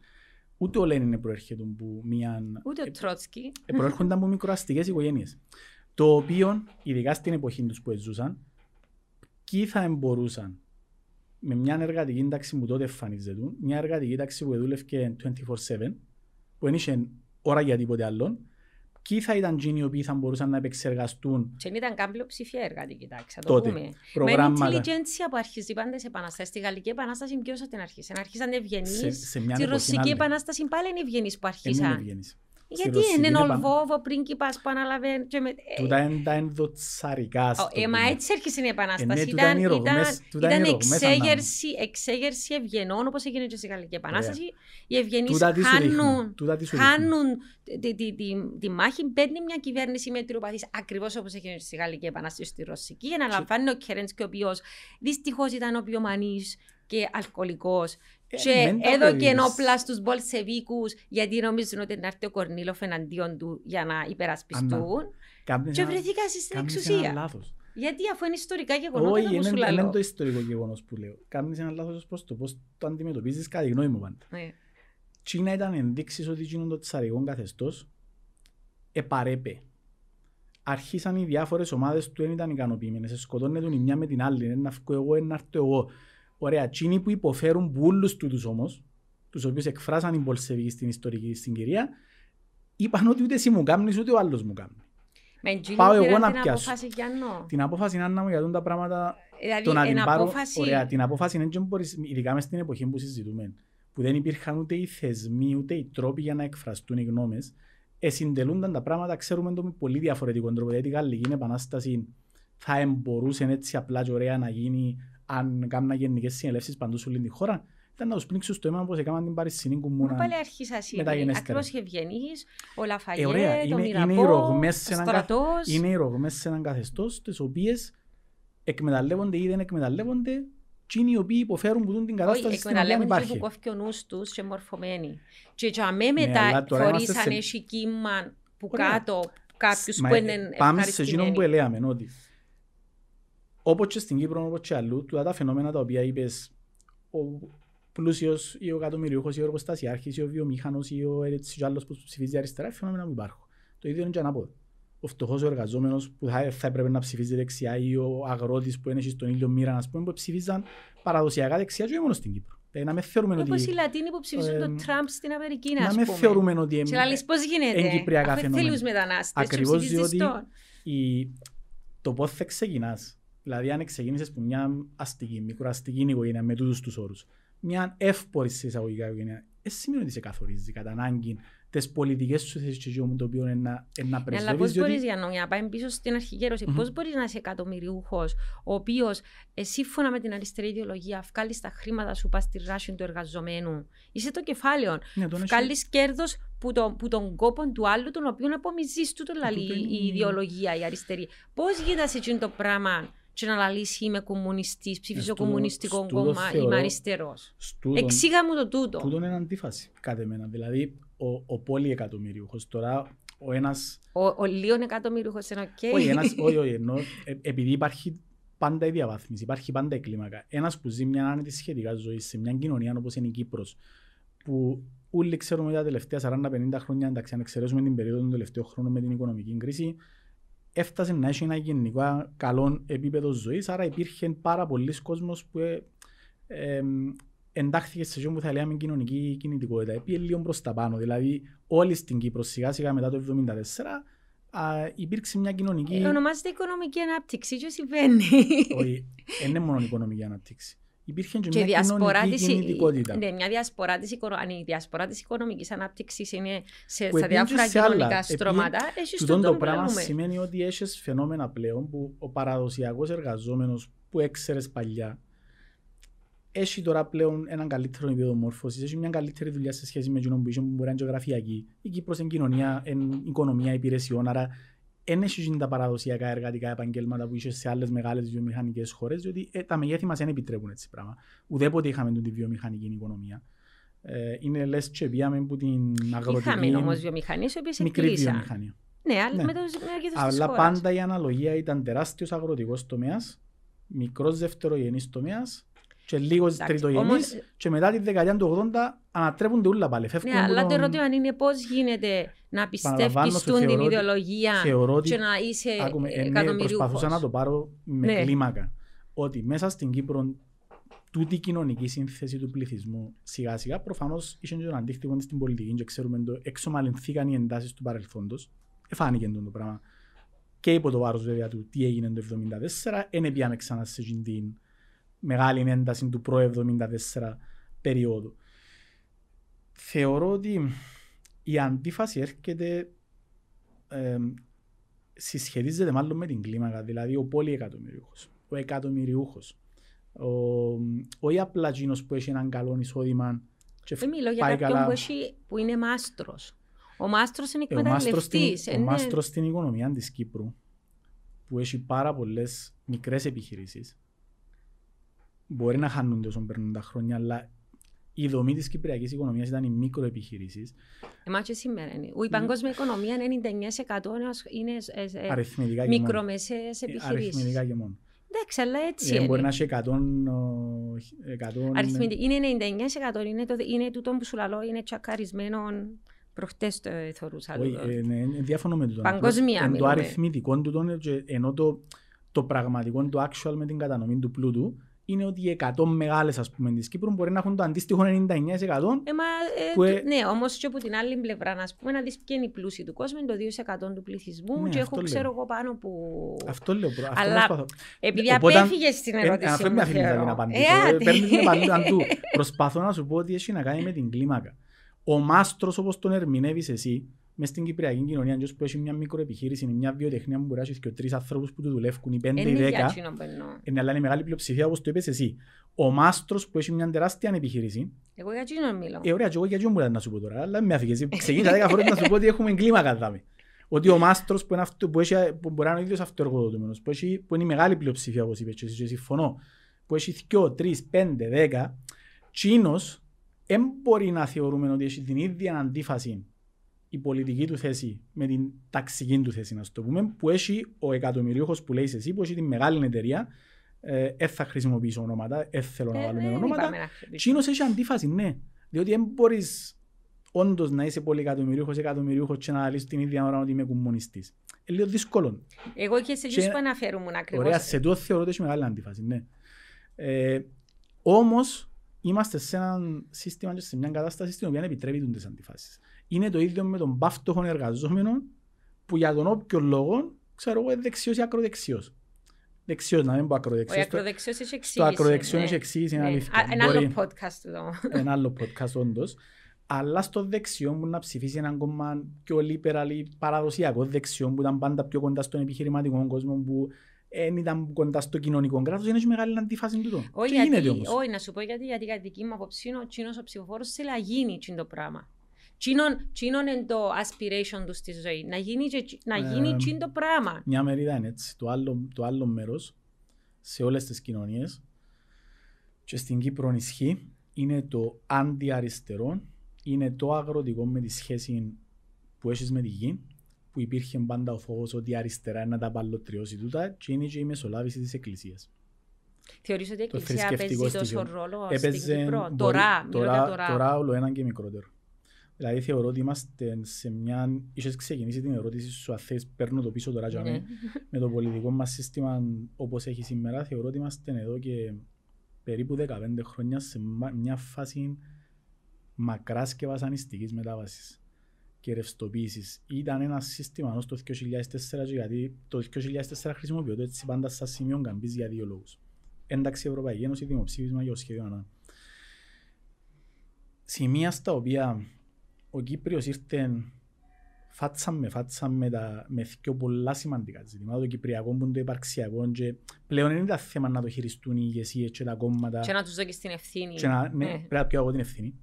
Ούτε ο Λένιν προέρχεται από μια... Ούτε ο Τρότσκι. ε, προέρχονταν από μικροαστικές οικογένειες. Το οποίο, ειδικά στην εποχή τους που ζούσαν, ποιοι θα μπορούσαν με μια εργατική τάξη που τότε εμφανίζεται, μια εργατική τάξη που δούλευε 24-7, που δεν είχε ώρα για τίποτε άλλο, ποιοι θα ήταν εκείνοι οι οποίοι θα μπορούσαν να επεξεργαστούν Και δεν ήταν καν πλειοψηφία εργατική τάξη, να το Τότε. πούμε. Με προγράμματα intelligentsia που αρχίζει πάντα σε επαναστάσεις. Στη Γαλλική Επανάσταση ποιος θα την αρχίσει. Άρχισαν ευγενείς. σε, σε μια Στη εποχή Ρωσική άλλη. Επανάσταση πάλι είναι ευγενείς που Δεν είναι αρχίσαν. Ευγενής. Γιατί Ρωσική είναι ο επανα- Λβόβο πρίγκιπας που αναλαβαίνει. και με- Τούτα είναι τα ενδοτσαρικά. Ε, στο ε, μα πούμε. έτσι έρχεσαι η Επανάσταση. Ε, ναι, τούτα Ήταν, είναι οι ρογμές- ήταν, τούτα ήταν είναι οι ρογμές, εξέγερση, εξέγερση ευγενών όπως έγινε και στη Γαλλική Επανάσταση. Οι ευγενείς Τούτα τι σου δείχνουν. χάνουν, Τούτα τι σου δείχνουν. χάνουν τη, τη, τη, τη- τη μάχη. Παίρνει μια κυβέρνηση μετριοπαθής ακριβώς όπως έγινε στη Γαλλική Επανάσταση στη Ρωσική. Αναλαμβάνει ο Κερέντσκι ο οποίος δυστυχώς ήταν οπιομανής και αλκοολικός. Ε, Και μεν τα έδωκε περίμενες. ενόπλα στους Μπολσεβίκους γιατί νομίζουν ότι να έρθει ο Κορνίλοφ εναντίον του για να υπερασπιστούν. Κάμνεις Και ένα- βρεθήκα στην κάμνεις ένα εξουσία. λάθος. Γιατί αφού είναι ιστορικά γεγονότα Όχι, που είναι σου είναι λέω. το ιστορικό γεγονός που λέω. Κάμνεις ένα λάθος ως προς το πώς το αντιμετωπίζεις κατά τη γνώμη μου πάντα. Ναι. Τσίνα ήταν ενδείξεις ότι εκείνο το τσαρικό καθεστώς επαρέπε. Αρχίσαν οι διάφορες ομάδες του δεν ήταν ικανοποιημένες. Σκοτώνεται η μια με την άλλη. Ένα βγω εγώ, ένα έρθω εγώ. Ωραία. Τσίνοι που υποφέρουν που όλους τούτους όμως, τους οποίους εκφράσαν οι Μπολσεβικοί στην ιστορική συγκυρία, είπαν ότι ούτε εσύ μου κάμνεις ούτε ο άλλος μου κάμνει. Με εκείνη Πάω εγώ πήραν να την πιάσω. απόφαση για νο. Την απόφαση είναι να μου για τα πράγματα Δηλαδή, το να την εν πάρω, απόφαση... ωραία, την απόφαση είναι και μπορείς, ειδικά μες στην εποχή που συζητούμε, που δεν υπήρχαν ούτε οι θεσμοί, ούτε οι τρόποι για να εκφραστούν οι γνώμες, εσυντελούνταν τα πράγματα, ξέρουμε το με πολύ διαφορετικό τρόπο. Γιατί η Γαλλική Επανάσταση θα εμπορούσε έτσι απλά και ωραία να γίνει αν κάνουν γενικές συνελεύσεις παντού σε όλη τη χώρα. Ήταν να τους πνίξουν στο αίμα όπως έκαναν την Παρισινή Μα Κομμούνα. πάλι αρχίσας μεταγενέστερα. Ακριβώς οι ευγενείς, ο Ε, Λαφαγέ, ωραία, το είναι, είναι, οι Μυραμπό, ρογμές ο σε έναν καθ- στρατός. είναι οι ρογμές σε έναν καθεστώς τις οποίες εκμεταλλεύονται ή δεν εκμεταλλεύονται εκείνοι οι οποίοι υποφέρουν που δουν την Όχι, κατάσταση στην οποία εκμεταλλεύονται και υπάρχει. που κόφει ο νους τους και μορφωμένοι. Και για μέ Ναι, αλλά μετά τώρα είμαστε φορήσαν σε- έχει κύμα που Ωραία. κάτω κάποιους Μα, που ε, είναι Πάμε σε εκείνο που ευχαριστημένοι. λέμε ότι όπως και στην Κύπρο όπως και αλλού τούτα τα φαινόμενα τα οποία είπες ο πλούσιος ή ο εκατομμυριούχος ή ο εργοστασιάρχης ή ο βιομήχανος ή ο έτσι και άλλος που ψηφίζει αριστερά φαινόμενα που υπάρχουν. Το ίδιο είναι και ανάποδο. Ο φτωχός ο εργαζόμενος που θα, θα έπρεπε να ψηφίζει δεξιά ή ο αγρότης που είναι στον ήλιο μοίρα ας πούμε, που ψηφίζαν παραδοσιακά δεξιά και όχι μόνο στην Κύπρο. Δηλαδή, να με θεωρούμε ότι, Όπως οι Λατίνοι που ψηφίζουν ε, τον Τραμπ στην Αμερική, να ας με πούμε. θεωρούμε ότι Και λαλείς πώς γίνεται, εν κυπριακά αφού φαινόμενα. θέλεις τους μετανάστες και Ακριβώς ψηφίζεις διότι τον. η... το πώς θα ξεκινάς. Δηλαδή αν ξεκίνησες από μια αστική, μικροαστική οικογένεια με τούτους τους όρους, μια εύπορη σε εισαγωγικά οικογένεια, δεν σημαίνει ότι σε καθορίζεις κατά ανάγκη τις πολιτικές σου θέσεις και εκείνο το οποίο είναι να, είναι να Ναι, αλλά πρεσβεύεις. πώς διότι- μπορείς για να, για να πάμε πίσω στην αρχική ερώτηση, Μμμ. πώς μπορείς να είσαι εκατομμυριούχος, ο οποίος ε, σύμφωνα με την αριστερή ιδεολογία βγάλεις τα χρήματα σου πας στη ράση του εργαζομένου. Είσαι το κεφάλαιο. Ναι, τον έχει- Βγάλεις κέρδος που, το, που τον κόπο του άλλου, τον οποίο απομυζείς του το λαλεί τούτο είναι η η- ιδεολογία, η αριστερή. Πώς γίνεται σε εκείνο το πράγμα και να λαλείς είμαι κομμουνιστής, ψηφίζω Ε, στούτο- κομμουνιστικό στούτο κόμμα, είμαι θεωρώ- αριστερός. Στούτον- Εξήγα μου το τούτο. Τούτον είναι αντίφαση, κατά εμένα. Δηλαδή, ο, ο πολυεκατομμυρίουχος τώρα, ο ένας Ο, ο Λίον εκατομμυριούχος είναι οκ. Όχι, ένας, όχι, όχι, εννοώ, ε, επειδή υπάρχει πάντα η διαβάθμιση, υπάρχει πάντα η κλίμακα. Ένας που ζει μια άνετη σχετικά ζωή σε μια κοινωνία όπως είναι η Κύπρος, που όλοι ξέρουμε τα τελευταία 40-50 χρόνια, εντάξει, αν εξαιρέσουμε την περίοδο των τελευταίων χρόνων με την οικονομική κρίση, έφτασε να έχει ένα γενικά καλό επίπεδο ζωής, άρα υπήρχε πάρα πολλοί κόσμος που ε, ε, εντάχθηκε σε αυτό που θα λέγαμε κοινωνική κινητικότητα. Επίε λίγο προς τα πάνω, δηλαδή όλοι στην Κύπρο σιγά σιγά μετά το 1974 α, υπήρξε μια κοινωνική. Ε, ονομάζεται οικονομική ανάπτυξη και συμβαίνει. Όχι, δεν είναι μόνο οικονομική ανάπτυξη. Υπήρχε και, και μια διασπορά κοινωνική της, κινητικότητα. ναι, μια διασπορά της, οικονο... αν η διασπορά της οικονομικής ανάπτυξης είναι σε, Που στα επήγε διάφορα σε άλλα. κοινωνικά Επήγε- στρώματα, έχει Τούτον στον το τόπο που πράγμα λέμε. σημαίνει ότι έχεις φαινόμενα πλέον που ο παραδοσιακός εργαζόμενος που έξερες παλιά έχει τώρα πλέον έναν καλύτερο επίπεδο μόρφωσης, έχει μια καλύτερη δουλειά σε σχέση με εκείνον που είχε που μπορεί να είναι γεωγραφιακή. Η Κύπρος είναι κοινωνία, είναι οικονομία υπηρεσιών, άρα δεν έχει τα παραδοσιακά εργατικά επαγγέλματα που είχε σε άλλες μεγάλες βιομηχανικές χώρες, διότι ε, τα μεγέθη μας δεν επιτρέπουν έτσι πράγμα. Ουδέποτε είχαμε την βιομηχανική οικονομία. Ε, είναι λες και πήγαμε που την αγροτική. Είχαμε όμως βιομηχανίες οι οποίες μικρή εκκλείσαν. βιομηχανία. Ναι, αλλά Ναι. με το μέγεθος της Αλλά χώρας. πάντα η αναλογία ήταν τεράστιος αγροτικός τομέας, μικρός δευτερογενής τομέας και λίγο Εντάξει, τριτογενή. όμως- Και μετά τη δεκαετία του 80 ανατρέπονται όλα πάλι. Φεύγουν Ναι, από αλλά το τον- ερώτημα είναι πώς γίνεται να Παραλαμβάνω πιστεύεις σου, τούν την θεωρώ ότι- ιδεολογία Θεωρώ ότι και να είσαι Άκουμε, ε, ναι, εκατομμυριούχος. προσπαθούσα να το πάρω με Ναι. κλίμακα. Ότι μέσα στην Κύπρο τούτη η κοινωνική σύνθεση του πληθυσμού σιγά σιγά προφανώς είχε και τον αντίκτυπο στην πολιτική και ξέρουμε το εξομαλυνθήκαν οι εντάσεις του παρελθόντος. Εφάνηκε το, το πράγμα. Και υπό το βάρος βέβαια του τι έγινε το 1974, δεν πιάμε ξανά σε εκείνη την μεγάλη ένταση του προ-1974 περίοδου. Θεωρώ ότι η αντίφαση έρχεται ε, συσχετίζεται μάλλον με την κλίμακα, δηλαδή ο πολυεκατομμυριούχος, ο εκατομμυριούχος, ο, όχι απλά εκείνος που έχει έναν καλό εισόδημα και Δεν μιλώ για πάει κάποιον καλά. που, έχει, που είναι μάστρος. Ο μάστρος είναι Ε, ο μάστρος στην, εκμεταλλευτής. ο είναι- μάστρος στην οικονομία της Κύπρου που έχει πάρα πολλές μικρές επιχειρήσεις μπορεί να χάνονται όσο περνούν τα χρόνια αλλά η δομή της κυπριακής οικονομίας ήταν οι μικροεπιχειρήσεις Εμάς και σήμερα είναι. Η παγκόσμια οικονομία 99% είναι ε, ε, αριθμητικά και μόνο. μικρομεσαίες Ε, επιχειρήσεις. αριθμητικά και μόνο. Εντάξει, αλλά έτσι Ε, είναι. μπορεί να έχει 100, ο, 100 Αριθμητικά. Είναι 99% είναι, το, είναι τούτο που σου λαλώ, είναι τσακαρισμένο. Προχτές το θεωρούσα. Όχι, τούτο. ε, ναι, είναι διάφωνο με τούτο. Παγκοσμία Εν το μιλούμε. αριθμητικό του τον, και ενώ το, το πραγματικό, το actual με την κατανομή του πλούτου, είναι ότι οι 100 μεγάλες ας πούμε της Κύπρου μπορεί να έχουν το αντίστοιχο 99% Ε, μα, ε, που, ε, του- ναι, όμως και από την άλλη πλευρά, να πούμε, να δεις ποια είναι η πλούσιοι του κόσμου, είναι το 2% του πληθυσμού Ναι, και αυτό έχω, λέω. ξέρω εγώ, πάνω που. αυτό λέω. προ- Αυτό Αλλά προσπαθώ. Επειδή Οπότε, απέφυγες στην Ε, ερώτηση. Αυτό μου, με αφήνει να θεωρώ. την απαντήσω. Ε, Ε, άντε. Παίρνεις με παντού αντού. Προσπαθώ να σου πω ότι έχει να κάνει με την κλίμακα. Ο μάστρος όπως τον ερμηνεύεις εσύ, μες στην κυπριακή κοινωνία, και που έχει μια μικροεπιχείρηση, είναι μια βιοτεχνία που μπορεί να έχει και τρεις ανθρώπους που του δουλεύουν, οι πέντε Είναι ή για δέκα, εκείνον που εννοώ. είναι αλλά είναι μεγάλη πλειοψηφία όπως το είπες εσύ. Ο μάστρος που έχει μια τεράστια επιχείρηση, Εγώ για εκείνον μιλώ. ε, ωραία, και εγώ για ποιον μπορεί να σου πω τώρα, αλλά με αφήγες. Ξεκίνησα δέκα φορές να σου πω ότι έχουμε κλίμακα δάμε. Ότι ο μάστρος που, είναι αυτο, που, έχει, που μπορεί να είναι ο ίδιος αυτοεργοδοτούμενος, που, έχει, που είναι η μεγάλη πλειοψηφία όπως είπες και εσύ και συμφωνώ, που έχει 2, 3, 5, 10, τσίνος δεν μπορεί να θεωρούμε ότι έχει την ίδια αντίφαση η πολιτική του θέση με την ταξική του θέση, να σου το πούμε, που έχει ο εκατομμυρίουχος που λέει εσύ, που έχει την μεγάλη εταιρεία, ε, δεν θα χρησιμοποιήσω ονόματα, δεν θέλω να Ε, βάλουμε δεν ονόματα, είπαμε να χτυπήσουμε. Τσίνος έχει αντίφαση, ναι. Διότι δεν μπορείς όντως να είσαι πολύ εκατομμυρίουχος, εκατομμυρίουχος και να λύσεις την ίδια ώρα ότι είμαι κομμουνιστής. Είναι λίγο δύσκολο. Εγώ και σε εκείνους Και- που αναφέρουν ακριβώς. Ωραία, σε τούτο θεωρώ ότι έχει μεγάλη αντίφαση, ναι. Ε, όμως, είμαστε σε ένα σύστημα και σε μια κατάσταση στην οποία επιτρέπει τις αντιφάσεις. Είναι το ίδιο με τον πάυτοχο εργαζόμενο που για τον όποιο λόγο, ξέρω εγώ, είναι δεξιός ή ακροδεξιός. Δεξιός, να μην πω Ο ακροδεξιός. Το- ακροδεξιός έχει Στο εξήγηση. ακροδεξιό ναι. έχει εξήγηση, είναι Ναι. αλήθεια. Α, Ένα Μπορεί- άλλο podcast εδώ. ένα άλλο podcast όντως. Αλλά στο δεξιό μου να ψηφίσει έναν κόμμα πιο liberal ή παραδοσιακό δεξιό που ήταν πάντα πιο κοντά στον επιχειρηματικό κόσμο που δεν ήταν κοντά στο κοινωνικό κράτος, δεν έχει μεγάλη αντίφαση του. Όχι, γιατί, όχι, να σου πω γιατί, γιατί κατά δική μου απόψη είναι ο Τσίνος ο ψηφοφόρος θέλει να γίνει το πράγμα. Τσίνον είναι το aspiration τους στη ζωή, να γίνει, να γίνει ε, το πράγμα. Μια μερίδα είναι έτσι. Το άλλο, το άλλο μέρος, σε όλες τις κοινωνίες, και στην Κύπρο ισχύει, είναι το αντιαριστερό, είναι το αγροτικό με τη σχέση που έχεις με τη γη, που υπήρχε πάντα ο φόβος ότι αριστερά είναι να τα παλωτριώσει τούτα και είναι και η μεσολάβηση της Εκκλησίας. Θεωρείς ότι η Εκκλησία παίζει τόσο ρόλο στην Κύπρο, τώρα, τώρα, τώρα, τώρα όλο έναν και μικρότερο. Δηλαδή θεωρώ ότι είμαστε σε μια... Είχες ξεκινήσει την ερώτηση σου αν θες παίρνω το πίσω τώρα ναι. με το πολιτικό μας σύστημα όπως έχει σήμερα θεωρώ ότι είμαστε εδώ και περίπου 15 χρόνια σε μια φάση μακράς και βασανιστικής μετάβασης και ρευστοποίησης. Ήταν ένα σύστημα ως το 2004 γιατί το 2004 χρησιμοποιούνται έτσι πάντα σαν σημείο καμπής για δύο λόγους. Ένταξη Ευρωπαϊκή Ένωση, δημοψήφισμα για το σχέδιο ανά. Σημεία στα οποία ο Κύπριος ήρθε φάτσα με φάτσα με, τα, με πιο πολλά σημαντικά ζητήματα. Το κυπριακό που είναι το υπαρξιακό και πλέον είναι τα θέμα να το χειριστούν οι ηγεσίες και τα κόμματα. Και να τους δω και στην ευθύνη. Και να, ναι, ναι. πρέπει να πιω εγώ την ευθύνη.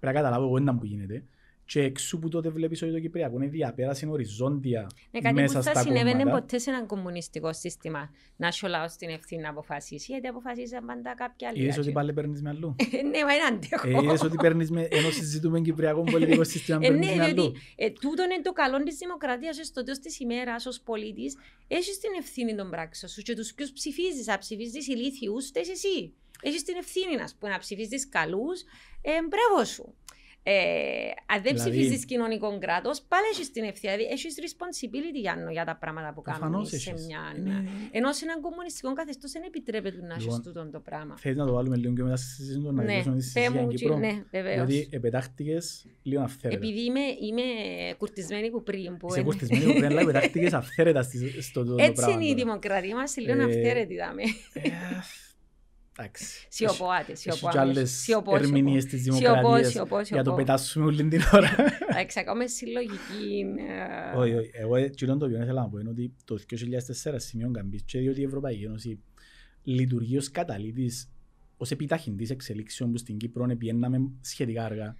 Πρέπει να καταλάβω εγώ ήταν που γίνεται. Και εξού που τότε βλέπεις ότι το Κυπριακό είναι διαπέραση οριζόντια ναι, κάτι μέσα που θα συνέβαινε ποτέ σε ένα κομμουνιστικό σύστημα να σου λαό στην ευθύνη να αποφασίσεις, γιατί αποφασίζαν πάντα κάποια άλλη. Είδες ότι πάλι παίρνεις με αλλού; ναι, μα είναι αντέχω. Είδες ότι παίρνεις με, ενώ συζητούμε Κυπριακό πολιτικό σύστημα, ε, παίρνεις ναι, με αλλού; Ε, τούτο είναι το καλό της δημοκρατίας, στο τέλος της ημέρας ως πολίτης, έχεις την ευθύνη των πράξεων σου και τους ποιους ψηφίζεις, αν ψηφίζεις ηλίθιους, θες εσύ. Έχεις την ευθύνη να ψηφίζεις καλούς, ε, μπράβο σου. Ε, αν δεν δηλαδή... ψηφίζει κοινωνικό κράτος, πάλι έχεις την ευθύνη. Δηλαδή, έχεις responsibility για, για τα πράγματα που κάνουν σε μια. Είναι... Ενώ σε έναν κομμουνιστικό καθεστώς δεν επιτρέπεται να έχεις λοιπόν, τούτο το πράγμα. Θέλεις να το βάλουμε λίγο και μετά στη συζήτηση να ναι, τη συζήτηση Κύπρο. Ναι, βεβαίως. Δηλαδή, επετάχτηκες λίγο αυθαίρετα. Επειδή είμαι, είμαι κουρτισμένη που πριν. Που Είσαι κουρτισμένη που πριν, αλλά επετάχτηκες αυθαίρετα στο το, Έτσι είναι η δημοκρατία μας, λίγο ε, αυθαίρετη. Ε, Σιωπώατε, σιωπώατε. Έχεις και άλλες ερμηνείες της δημοκρατίας για το πετάσουμε όλη την ώρα. Εντάξει, ακόμα συλλογική. Ε, όχι, όχι. Εγώ κοινό το οποίο ήθελα να πω είναι ότι το 2004 σημείο καμπής και διότι η Ευρωπαϊκή Ένωση λειτουργεί ως καταλήτης, ως επιταχυντής εξελίξεων που στην Κύπρο πιέναμε σχετικά αργά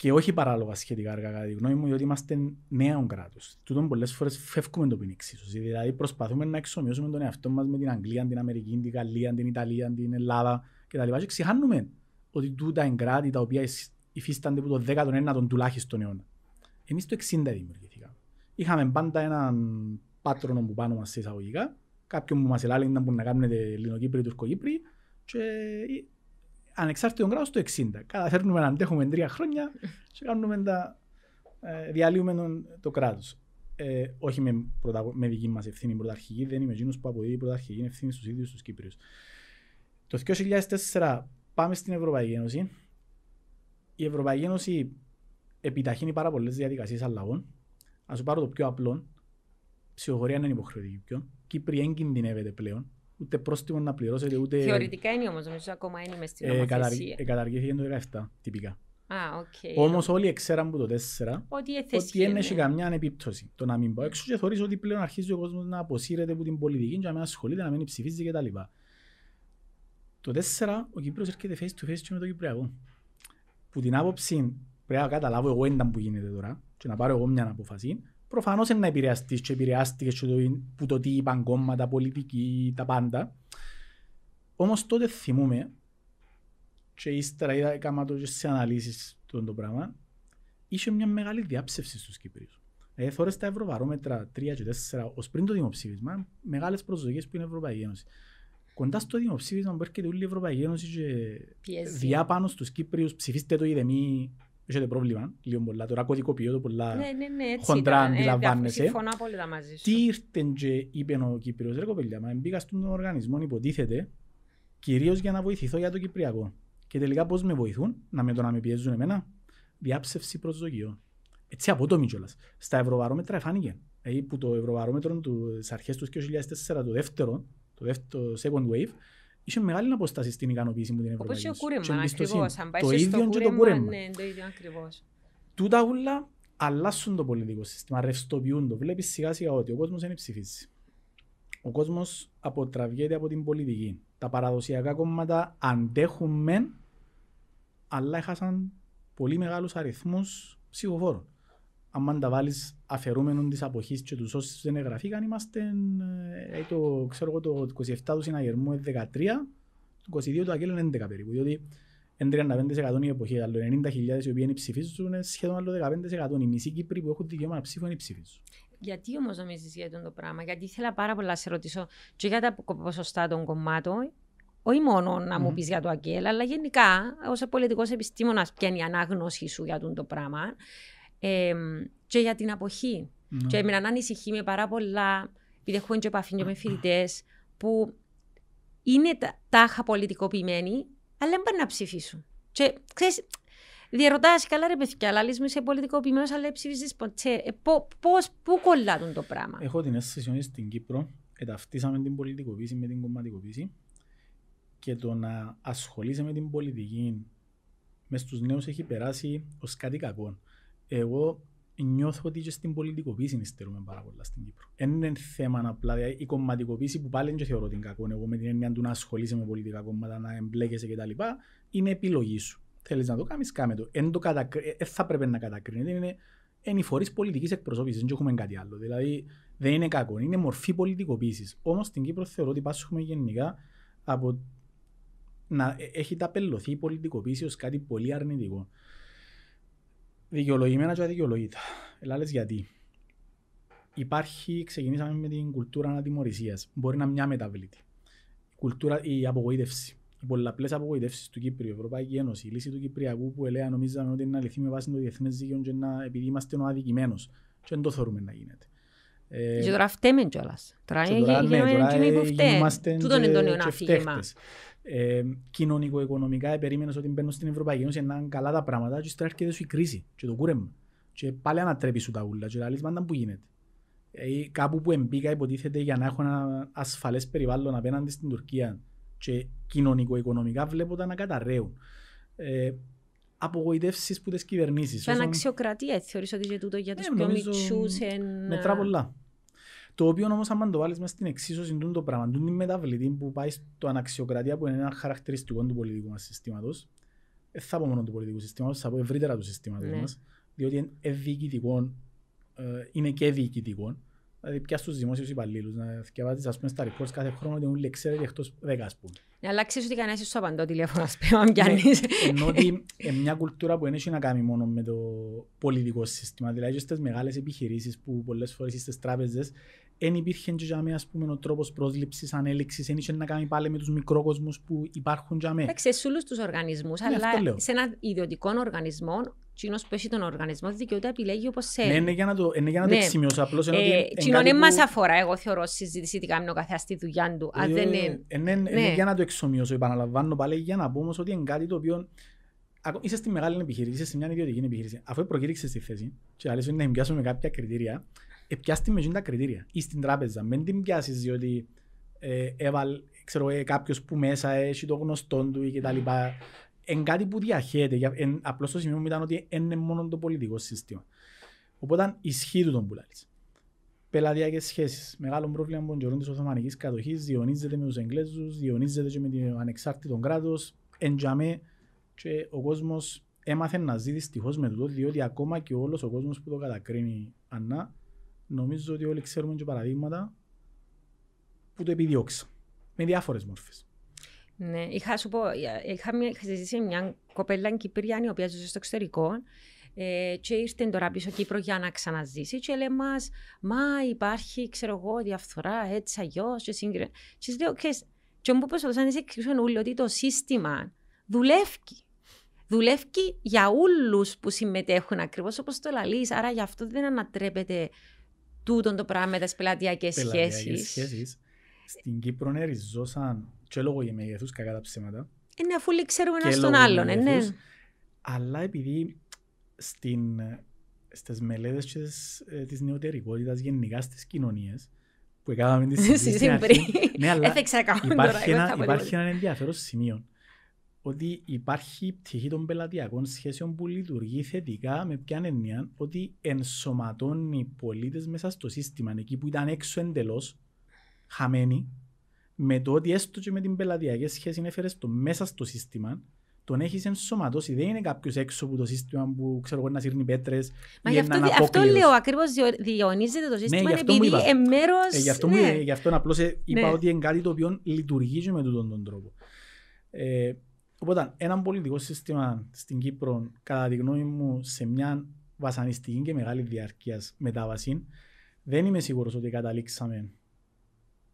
και όχι παράλογα σχετικά αργά κατά τη γνώμη μου, διότι είμαστε νέο κράτος. Τούτον πολλές φορές φεύγουμε το ποινή εξίσωση. Δηλαδή προσπαθούμε να εξομοιώσουμε τον εαυτό μας με την Αγγλία, την Αμερική, την Γαλλία, την Ιταλία, την Ελλάδα κτλ. Και ξεχάνουμε ότι τούτα είναι κράτη τα οποία υφίστανται από το 19ο τουλάχιστον αιώνα. Εμείς το 60 δημιουργηθήκαμε. Είχαμε πάντα έναν πάτρονο που πάνω μας σε εισαγωγικά, κάποιον που μας ελάλεγε που να κάνουμε Ελληνοκύπροι, Τουρκοκύπροι, και ανεξάρτητο κράτος το 60. Καταφέρνουμε να αντέχουμε τρία χρόνια και κάνουμε τα, ε, διαλύουμε το κράτος. Ε, όχι με, πρωτα, με δική μας ευθύνη πρωταρχική, δεν είμαι εκείνος που αποδίδει πρωταρχική ευθύνη στους ίδιους τους Κύπριους. Το 2004 πάμε στην Ευρωπαϊκή Ένωση. Η Ευρωπαϊκή Ένωση επιταχύνει πάρα πολλές διαδικασίες αλλαγών. Α σου πάρω το πιο απλό. Ψυχοφορία είναι υποχρεωτική πιο. Κύπρη εγκινδυνεύεται πλέον ούτε πρόστιμο να πληρώσετε ούτε... Θεωρητικά είναι όμως, νομίζω ακόμα είναι μες στην ε, νομοθεσία. Ε, καταργήθηκε το 2017, τυπικά. Α, okay. Όμως όλοι ξέραν που το 4 ότι δεν έχει καμιά επίπτωση. Το να μην πάω έξω και θεωρείς ότι πλέον αρχίζει ο κόσμος να αποσύρεται από την πολιτική και να μην ασχολείται, να μην ψηφίζει κτλ. Το 4 ο Κύπρος έρχεται face to face με το Κυπριακό. Που την άποψη πρέπει να καταλάβω εγώ ένταμ που γίνεται τώρα και να πάρω εγώ μια αποφασή προφανώς είναι να επηρεαστείς και επηρεάστηκες και το, που το τι είπαν κόμματα, πολιτική, τα πάντα. Όμως τότε θυμούμε και ύστερα είδα έκανα το σε αναλύσεις το, το πράγμα είχε μια μεγάλη διάψευση στους Κύπριους. Ε, θωρείς τα ευρωβαρόμετρα 3 και 4 ως πριν το δημοψήφισμα, μεγάλες προσδοκίες που είναι η Ευρωπαϊκή Ένωση. Κοντά στο δημοψήφισμα που έρχεται όλη η Ευρωπαϊκή Ένωση και διά πάνω στους Κύπριους ψηφίστε το ή μη έχετε πρόβλημα, λίγο πολλά, τώρα κωδικοποιώ το πολλά ναι, ναι, ναι, χοντρά αντιλαμβάνεσαι. Συμφωνώ απόλυτα μαζί σου. Τι ήρθε και είπε ο Κύπριος, ρε κοπέλια, μα μπήκα στον οργανισμό υποτίθεται κυρίως για να βοηθηθώ για το Κυπριακό. Και τελικά πώς με βοηθούν, να με το να με πιέζουν εμένα, διάψευση προσδοκιών. Έτσι απότομη κιόλας. Στα ευρωβαρόμετρα εφάνηκε. Δηλαδή που το ευρωβαρόμετρο του, στις αρχές του 2004, το δεύτερο, το δεύτερο second wave, είχε μεγάλη αποστάση στην ικανοποίηση μου την Όπως Ευρωπαϊκή και ο Ένωση. κούρεμα, Και εμπιστοσύνη. ακριβώς. Αν πάει Το στο ίδιο και το κούρεμα, κούρεμα. ναι, το ίδιο ακριβώς. Τούτα ούλα αλλάσουν το πολιτικό σύστημα, ρευστοποιούν το. Βλέπεις σιγά σιγά ότι ο κόσμος δεν ψηφίζει. Ο κόσμος αποτραβιέται από την πολιτική. Τα παραδοσιακά κόμματα αντέχουν μεν, αλλά έχασαν πολύ μεγάλους αριθμούς ψηφοφόρων. Αν τα βάλει αφαιρούμενον της αποχής και τους όσους δεν εγγραφήκαν, είμαστε ε, το, ξέρω εγώ, το 27 τους συναγερμού είναι 13, το 22 του Αγγέλου είναι 11 περίπου. Διότι είναι 35% η εποχή, αλλά 90.000 οι οποίοι ψηφίζουν είναι σχεδόν άλλο 15%. Οι μισοί Κύπροι που έχουν δικαίωμα να ψήφουν είναι ψηφίζουν. Γιατί όμως νομίζεις για αυτό το πράγμα, Γιατί ήθελα πάρα πολλά να σε ρωτήσω και για τα ποσοστά των κομμάτων, όχι μόνο να μου Μμμ. πεις για το Αγγέλ, αλλά γενικά ως πολιτικός επιστήμονας, ποια είναι η ανάγνωση σου για αυτό το πράγμα. Ε, και για την αποχή. Ναι. Και έμεινα να ανησυχεί με πάρα πολλά, επειδή έχουμε και επαφή και με φοιτητές, που είναι τα- τάχα πολιτικοποιημένοι, αλλά δεν πάνε να ψηφίσουν. Και ξέρεις, διαρωτάς, καλά ρε παιδιά, αλλά λες μου είσαι πολιτικοποιημένος, αλλά δεν ψηφίζεις ποτέ. Ε, πο- πώς, πού κολλάτουν το πράγμα; Έχω την αίσθηση ότι στην Κύπρο εταυτίσαμε την πολιτικοποίηση με την κομματικοποίηση και το να ασχολείσαι με την πολιτική μες στους νέους έχει περάσει ως κάτι κακό. Εγώ νιώθω ότι και στην πολιτικοποίηση υστερούμε πάρα πολλά στην Κύπρο. Δεν είναι θέμα απλά, δηλαδή η κομματικοποίηση που πάλι δεν θεωρώ την κακό, εγώ με την έννοια του να ασχολείσαι με πολιτικά κόμματα, να εμπλέκεσαι κτλ. είναι επιλογή σου. Θέλεις να το κάνεις, κάμε το. Εν το κατακρι... ε, ε, θα πρέπει να κατακρίνεται, είναι, είναι οι φορείς πολιτικής εκπροσώπησης, δεν έχουμε κάτι άλλο. Δηλαδή δεν είναι κακό, είναι μορφή πολιτικοποίησης. Όμως στην Κύπρο θεωρώ ότι πάσχουμε γενικά από να ε, έχει ταπελωθεί η πολιτικοποίηση ως κάτι πολύ αρνητικό. Δικαιολογημένα και αδικαιολογήτα. Ελάλες γιατί. Υπάρχει, ξεκινήσαμε με την κουλτούρα ανατιμωρησίας. Μπορεί να είναι μια μεταβλήτη. Η κουλτούρα, η απογοήτευση. Οι πολλαπλές απογοητεύσεις του Κύπρου, η Ευρωπαϊκή Ένωση, η λύση του Κυπριακού που ελέα νομίζαμε ότι είναι αληθή με βάση το διεθνές δίκαιο και να, επειδή είμαστε ο αδικημένος. Και δεν το θεωρούμε να γίνεται. Ε, Και τώρα φταίμε κιόλας. Τώρα και είναι τώρα, ναι, γίνομαι τώρα, εκείνοι ε, που φταίμε. γινόμαστε Τούτο είναι και- το νέο και αφήγημα. φταίχτες. Ε, κοινωνικο-οικονομικά ε, περίμενες ότι μπαίνουν στην Ευρωπαϊκή Ένωση να είναι καλά τα πράγματα και ύστερα έρχεται σου η κρίση και το κούρεμα. Και πάλι ανατρέπεις σου τα ούλα και λαλείς πάντα που γίνεται. Ε, κάπου που εμπήκα υποτίθεται για να έχω ένα ασφαλές περιβάλλον απέναντι στην Τουρκία και κοινωνικο-οικονομικά βλέπω τα να καταραίουν. Ε, απογοητεύσεις που τις κυβερνήσεις. Σαν Όσον- αξιοκρατία, έτσι, θεωρείς ότι και τούτο για τους Ε, πιο νομίζω μητσούς εν... Μετρά πολλά. Το οποίο όμως, αν το βάλεις μέσα στην εξίσωση του το πράγμα, του είναι μεταβλητή που πάει στο αναξιοκρατία που είναι ένα χαρακτηριστικό του πολιτικού μας συστήματος, δεν θα πω μόνο του πολιτικού συστήματος, θα πω ευρύτερα του συστήματος Ναι. μας, διότι είναι διοικητικό, ε, είναι και διοικητικό. Δηλαδή, πια στους δημόσιους υπαλλήλους, να διαβάζει ας πούμε στα reports κάθε χρόνο ότι όλοι ξέρετε εκτός 10 ας πούμε. Ναι, αλλά ξέρεις ότι κανένας σου απαντώ τηλέφωνο, ας πούμε, αν πιάνεις. Ενώ ότι είναι μια κουλτούρα που δεν έχει να κάνει μόνο με το πολιτικό σύστημα. Δηλαδή, και στις μεγάλες επιχειρήσεις που πολλές φορές στις τράπεζες δεν υπήρχε και για μέ, ας πούμε, ο τρόπος πρόσληψης, ανέλυξης, δεν είχε να κάνει πάλι με τους μικρόκοσμους που υπάρχουν για μέ. Εντάξει, σε όλους τους οργανισμούς, Ναι, αυτό αλλά λέω. σε ένα ιδιωτικό οργανισμό, εκείνος που έχει τον οργανισμό δικαιούται να επιλέγει όπως Ναι, θέλει. είναι για να το, είναι για να το Ναι. εξημειώσω, απλώς ενώ ότι Ε, είναι Κοινό κάτι δεν που- μας αφορά, εγώ θεωρώ, συζήτηση τι κάνει ο καθένας στη δουλειά του. Αν Ε, δεν ε, είναι... ε, ναι, είναι Ναι. για να το εξομοιώσω, επαναλαμβάνω πάλι για να πω όμως ότι είναι κάτι το οποίο ακο- είσαι στη μεγάλη επιχείρηση, είσαι σε μια ιδιωτική επιχείρηση. Αφού προκήρυξες τη θέση, και άλλες είναι να την πιάσω με κάποια κριτήρια, ε, πιάστη με τα κριτήρια ή στην τράπεζα. Μην την πιάσεις διότι ε, έβαλ, ξέρω, ε, κάποιος που μέσα έχει το γνωστό του ή κτλ. Είναι κάτι που διαχέεται. Για- εν- Απλώς το σημείο μου ήταν ότι δεν είναι μόνο το πολιτικό σύστημα. Οπότε ισχύει του τον που λάλλεις. Πελατειακές σχέσεις. Μεγάλο πρόβλημα από τον καιρό της Οθωμανικής κατοχής. Διονύζεται με τους Εγγλέζους, διονύζεται και με το ανεξάρτητο κράτος. Εντιαμέ και ο κόσμος έμαθε να ζει δυστυχώς με τούτο, διότι ακόμα και όλος ο κόσμος που το κατακρίνει ανά, νομίζω ότι όλοι ξέρουμε και παραδείγματα που το επιδιώξα. Με διάφορες μόρφες. Ναι, είχα σου πω, είχα, μια- είχα συζητήσει με μια κοπέλα Κυπριάνη, η οποία ζούσε στο εξωτερικό ε, και ήρθε τώρα πίσω Κύπρο για να ξαναζήσει και λέει μας, μα υπάρχει, ξέρω εγώ, διαφθορά, έτσι, αλλιώς και σύγκρι. Και της λέω, ξέρεις, και μου προσπαθούσαν να σε εξηγήσουν όλοι ότι το σύστημα δουλεύει. Δουλεύει για όλους που συμμετέχουν ακριβώς όπως το λαλείς, άρα γι' αυτό δεν ανατρέπεται τούτον το πράγμα με τις πελατειακές Πελατειακές σχέσεις. σχέσεις. Στην Κύπρο είναι ριζώσαν και λόγω για μεγεθούς κακά τα ψέματα. Είναι αφού όλοι ξέρουμε και ένα στον λόγω άλλον, ε, ναι. μεγεθούς, Αλλά επειδή στην, στις μελέτες και της, ε, της νεωτερικότητας γενικά στις κοινωνίες που έκαναμε τη Συζήτηση συζήτηση στην πριν. αρχή. Ναι, αλλά Έθεξα ακόμα υπάρχει τώρα, εγώ ένα, θα πω υπάρχει τίποτα. ένα ενδιαφέρον σημείο ότι υπάρχει η πτυχή των πελατειακών σχέσεων που λειτουργεί θετικά με ποια έννοια ότι ενσωματώνει πολίτες μέσα στο σύστημα εκεί που ήταν έξω εντελώς χαμένοι με το ότι έστω και με την πελατειακή σχέση έφερες το μέσα στο σύστημα τον έχεις ενσωματώσει. Δεν είναι κάποιος έξω από το σύστημα που ξέρω εγώ να σύρνει πέτρες Μα ή γι' έναν αυτό, αυτό απόκληρος. λέω ακριβώς διονύζεται το σύστημα γι' αυτό μου επειδή είπα. είναι μέρο. Ε, γι' αυτό, μου, ναι. ε, γι αυτό απλώς ε, είπα Ναι. ότι είναι κάτι το οποίο λειτουργεί και με τούτον τον τρόπο. Ε, οπότε, ένα πολιτικό σύστημα στην Κύπρο, κατά τη γνώμη μου, σε μια βασανιστική και μεγάλη διάρκεια μετάβασης, δεν είμαι σίγουρος ότι καταλήξαμε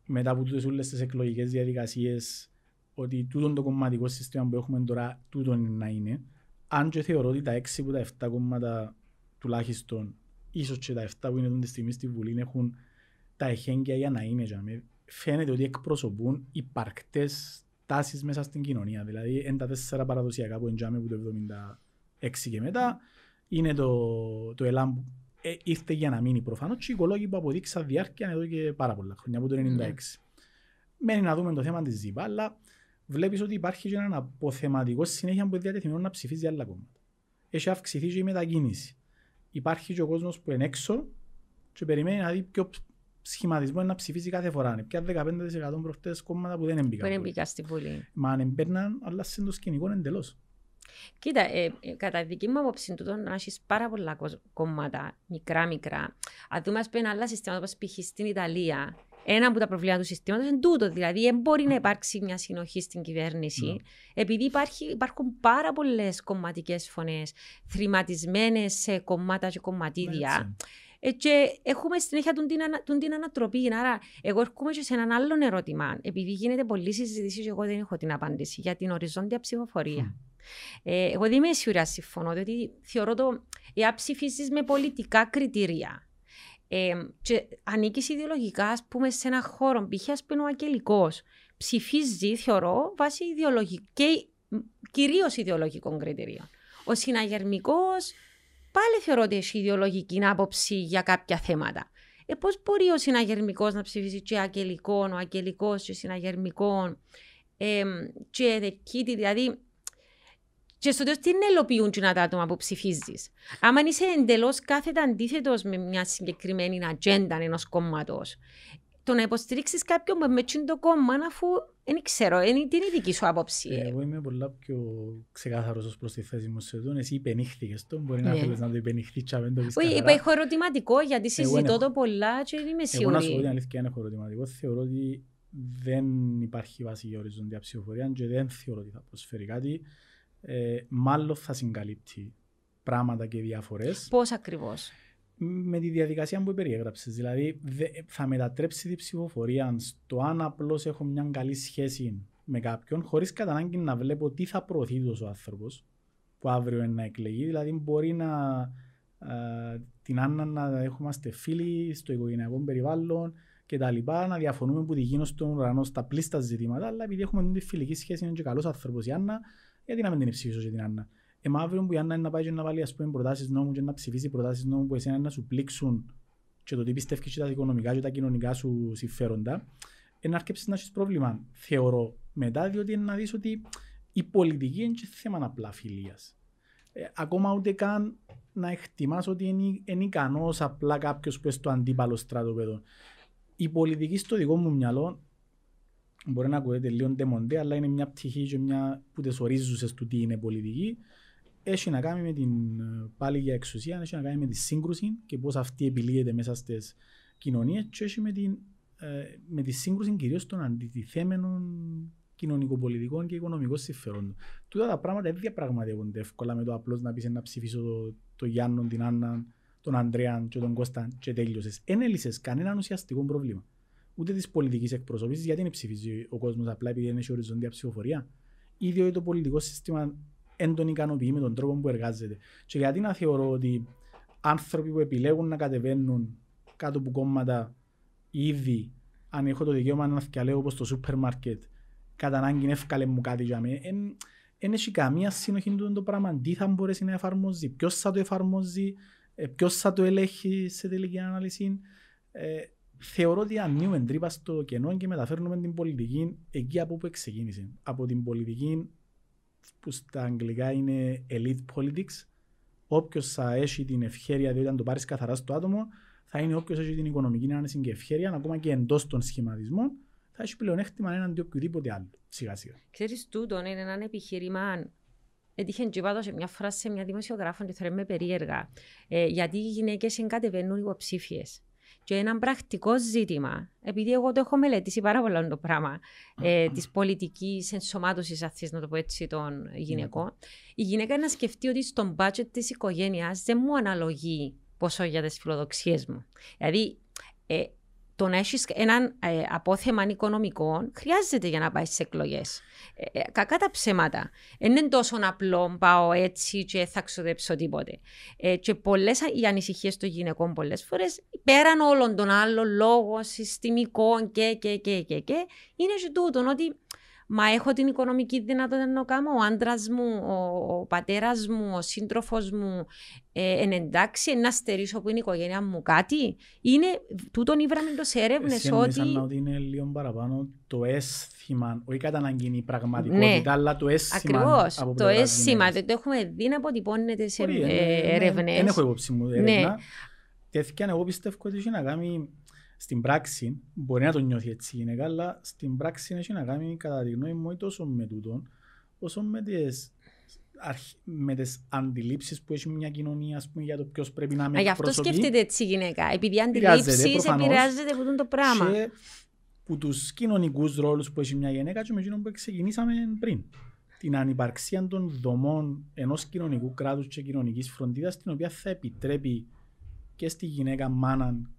μετά από τούτες όλες τις εκλογικές διαδικασίες ότι τούτον το κομματικό σύστημα που έχουμε τώρα τούτον είναι να είναι. Αν και θεωρώ ότι τα 6 από τα 7 κόμματα τουλάχιστον, ίσως και τα 7 που είναι αυτή τη στιγμή στη Βουλή έχουν τα εχέγγυα για να είναι για μέ. Φαίνεται ότι εκπροσωπούν υπαρκτές τάσεις μέσα στην κοινωνία. Δηλαδή, είναι τα τέσσερα παραδοσιακά που εντιάμε από το 1976 και μετά. Είναι το, το ΕΛΑΜ που ε, ήρθε για να μείνει προφανώς και οι οικολόγοι που αποδείξαν διάρκεια εδώ και πάρα πολλά χρόνια, από το 1996. Ναι. Μένει να δούμε το θέμα της ΖΥΠΑ, αλλά βλέπεις ότι υπάρχει και ένα αποθεματικό συνέχεια που είναι διατεθειμένος να ψηφίζει άλλα κόμματα. Έχει αυξηθεί και η μετακίνηση. Υπάρχει και ο κόσμος που είναι έξω και περιμένει να δει ποιο σχηματισμό είναι να ψηφίσει κάθε φορά. Είναι πια 15% προχτές κόμματα που δεν Που έμπηκαν. δεν πολύ. μπήκα στη Βουλή. Μα αν εμπέρναν, αλλά σε το σκηνικό εντελώς. Κοίτα, ε, ε, κατά τη δική μου άποψη, τούτο να έχεις πάρα πολλά κο- κόμματα, μικρά-μικρά. Αν δούμε, ας πούμε, άλλα συστήματα, όπως π.χ. στην Ιταλία, ένα από τα προβλήματα του συστήματος είναι τούτο. Δηλαδή, δεν μπορεί να υπάρξει μια συνοχή στην κυβέρνηση, Ναι. επειδή υπάρχει, υπάρχουν πάρα πολλές κομματικές φωνές, θρηματισμένες σε κομμάτα και κομματίδια. Έτσι. Ε, και έχουμε συνέχεια τον την, ανα, τον την ανατροπή. Άρα, εγώ έρχομαι και σε έναν άλλο ερώτημα. Επειδή γίνεται πολλή συζήτηση, και εγώ δεν έχω την απάντηση για την οριζόντια ψηφοφορία. Μμ. Ε, εγώ δεν είμαι σίγουρα συμφωνώ, διότι θεωρώ το εάν ψηφίσεις με πολιτικά κριτήρια ε, και ανήκεις ιδεολογικά, ας πούμε, σε ένα χώρο, π.χ. ας πούμε ο Αγγελικός, ψηφίζει, θεωρώ, βάσει ιδεολογικών και κυρίως ιδεολογικών κριτηρίων. Ο συναγερμικός, πάλι θεωρώ ότι έχει ιδεολογική άποψη για κάποια θέματα. Ε, Πώς μπορεί ο συναγερμικός να ψηφίσει και αγγελικό, ο αγγελικός και συναγερμικό, ε, και δεκίτη, δηλαδή. Και στο τέλος τι είναι ελοποιούν και τα άτομα που ψηφίζεις; Άμα είσαι εντελώς κάθετα αντίθετος με μια συγκεκριμένη ατζέντα ενός κόμματος, το να υποστηρίξεις κάποιον μες τσιν το κόμμα, αφού δεν ξέρω, είναι την δική σου άποψη; Ε, Εγώ είμαι πολλά πιο ξεκάθαρος ως προς τη θέση μου σε τούτο. Εσύ υπενήχθηκες το, μπορεί να Ναι. θέλεις να το υπενηχθείς και να μην το πεις Όχι, καθαρά. έχω ερωτηματικό γιατί Εγώ συζητώ έχω. το πολλά και δεν είμαι Εγώ να σου πω την σίγουρη. αλήθεια, δεν έχω ερωτηματικό. Θεωρώ ότι δεν υπάρχει βάση για οριζόντια ψηφοφορία και δεν θεωρώ ότι θα προσφέρει κάτι. Ε, μάλλον θα συγκαλύπτει πράγματα και διαφορές Πώς ακριβώς; με τη διαδικασία που περιέγραψες. Δηλαδή δε- θα μετατρέψει την ψηφοφορία στο αν απλώς έχω μια καλή σχέση με κάποιον χωρίς κατά ανάγκη να βλέπω τι θα προωθεί τόσο ο άνθρωπος που αύριο είναι να εκλεγεί. Δηλαδή μπορεί να ε, την Άννα να έχουμε φίλοι στο οικογενειακό περιβάλλον και τα λοιπά, να διαφωνούμε που τη γίνω στον ουρανό στα πλήστα ζητήματα, αλλά επειδή έχουμε τη φιλική σχέση, είναι και καλός άνθρωπος η Άννα, γιατί να μην την ψηφίσω και την Άννα. Ε, μα αύριο που η Άννα είναι να πάει και να βάλει ας πούμε, προτάσεις νόμου και να ψηφίσει προτάσεις νόμου που εσένα να σου πλήξουν και το τι πιστεύεις και τα οικονομικά και τα κοινωνικά σου συμφέροντα, ε, να αρκέψεις να έχεις πρόβλημα, θεωρώ, μετά, διότι είναι να δεις ότι η πολιτική είναι και θέμα απλά φιλίας. Ε, ακόμα ούτε καν να εκτιμάς ότι είναι, είναι ικανός απλά κάποιος που είναι στο αντίπαλο στρατόπεδο. Η πολιτική στο δικό μου μυαλό μπορεί να ακούγεται λίγο ντεμοντέ, αλλά είναι μια πτυχή και μια που τις ορίζουσες του τι είναι πολιτική. Έχει να κάνει με την ε, πάλι για εξουσία, έχει να κάνει με τη σύγκρουση και πώς αυτή επιλύεται μέσα στις κοινωνίες και έχει με, την, ε, με τη σύγκρουση κυρίως των αντιτιθέμενων κοινωνικοπολιτικών και οικονομικών συμφερόντων. Τούτα τα πράγματα δεν διαπραγματεύονται εύκολα με το απλώς να πεις να ψηφίσω το, το Γιάννο, την Άννα, τον Ανδρέα και τον Κώστα και τέλειωσες. Δεν έλυσες κανέναν ουσιαστικό πρόβλημα. Ούτε της πολιτικής εκπροσωπήση, γιατί δεν ψηφίζει ο κόσμος απλά επειδή δεν έχει οριζόντια ψηφοφορία. Ή διότι το πολιτικό σύστημα δεν τον ικανοποιεί με τον τρόπο που εργάζεται. Και γιατί να θεωρώ ότι άνθρωποι που επιλέγουν να κατεβαίνουν κάτω από κόμματα ήδη, αν έχω το δικαίωμα να θυκαλέω όπως το σούπερ μάρκετ, κατά ανάγκη εύκαλε μου κάτι για μένα, δεν έχει καμία συνοχή του το πράγμα. Τι θα μπορέσει να εφαρμόζει, ποιος θα το εφαρμόζει, ποιος θα το ελέγχει σε τελική ανάλυση. Ε, θεωρώ ότι ανοίγουμε τρύπα στο κενό και μεταφέρνουμε την πολιτική εκεί από που ξεκίνησε. Από την πολιτική που στα αγγλικά είναι elite politics, όποιος θα έχει την ευχαίρεια, διότι αν το πάρεις καθαρά στο άτομο, θα είναι όποιος έχει την οικονομική άνεση και ευχαίρεια, ακόμα και εντός των σχηματισμών, θα έχει πλεονέκτημα έναντι οποιοδήποτε άλλο. Σιγά σιγά. Ξέρεις τούτο είναι ένα επιχείρημα Έτυχε τζιπάτο σε μια φράση σε μια δημοσιογράφο και θέλω με περίεργα. Ε, γιατί οι γυναίκες εγκατεβαίνουν υποψήφιες. Και ένα πρακτικό ζήτημα, επειδή εγώ το έχω μελετήσει πάρα πολύ το πράγμα ε, της πολιτικής ενσωμάτωσης, αν να το πω έτσι, των γυναικών, η γυναίκα να σκεφτεί ότι στον budget της οικογένειας δεν μου αναλογεί πόσο για τις φιλοδοξίες μου. Δηλαδή, ε, το να έχεις έναν ε, απόθεμα οικονομικών χρειάζεται για να πάεις στι εκλογές. Ε, ε, κακά τα ψέματα. Δεν είναι τόσο απλό πάω έτσι και θα ξοδέψω τίποτε. Ε, και πολλές οι ανησυχίες των γυναικών πολλές φορές πέραν όλων των άλλων λόγων συστημικών και, και, και, και, και είναι και τούτο ότι Μα έχω την οικονομική δυνατότητα να κάνω. Ο άντρας μου, ο, ο πατέρας μου, ο σύντροφος μου, ε, εν εντάξει, να στερήσω από την οικογένεια μου κάτι. Είναι τούτο ήβραμε σε έρευνες ότι. να ότι είναι λίγο παραπάνω το αίσθημα, όχι κατά να γίνει η πραγματικότητα, ναι. αλλά το αίσθημα. Ακριβώς. Το αίσθημα, δεν το έχουμε δει να αποτυπώνεται σε έρευνες. Δεν έχω υπόψη μου έρευνα. Ναι. Τέθηκαν, εγώ πιστεύω ότι έχει να κάνει στην πράξη, μπορεί να το νιώθει έτσι η γυναίκα, αλλά στην πράξη έχει να κάνει κατά τη γνώμη μου τόσο με τούτο, όσο με τις με τις αντιλήψεις που έχει μια κοινωνία πούμε, για το ποιος πρέπει να με Γι' αυτό σκέφτεται έτσι η γυναίκα. Επειδή οι αντιλήψεις επηρεάζεται από το πράγμα. Και που τους κοινωνικούς ρόλους που έχει μια γυναίκα και με εκείνον που ξεκινήσαμε πριν. Την ανυπαρξία των δομών ενός κοινωνικού κράτους και κοινωνικής φροντίδας την οποία θα επιτρέπει και στη γυναίκα μάναν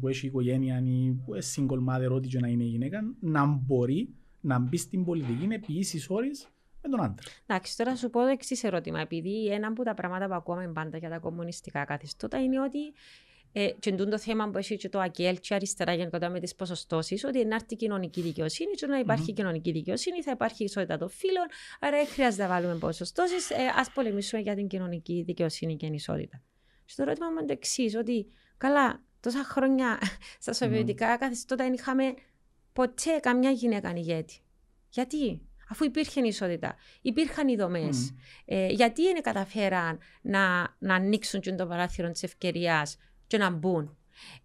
που έχει οικογένεια ή που είναι single mother, ό,τι και να είναι η γυναίκα, να μπορεί να μπει στην πολιτική επί ίσης όρης με τον άντρα. Εντάξει, τώρα σου πω το εξής ερώτημα. Επειδή ένα από τα πράγματα που ακούμε πάντα για τα κομμουνιστικά καθεστώτα είναι ότι ε, και το θέμα που έχει και το ΑΚΕΛ και αριστερά γενικότερα με τις ποσοστώσεις, ότι να έρθει κοινωνική δικαιοσύνη, και να υπάρχει mm-hmm. κοινωνική δικαιοσύνη, θα υπάρχει ισότητα των φύλων, άρα δεν χρειάζεται να βάλουμε ποσοστώσεις. Ε, Α πολεμήσουμε για την κοινωνική δικαιοσύνη και ισότητα. Στο ερώτημα μου είναι το εξής, ότι καλά, τόσα χρόνια στα σοβιετικά mm. καθεστώτα δεν είχαμε ποτέ καμιά γυναίκα ηγέτη. Γιατί, αφού υπήρχε ισότητα, υπήρχαν οι δομές. Mm. Ε, γιατί δεν καταφέραν να, να ανοίξουν το παράθυρο της ευκαιρίας και να μπουν;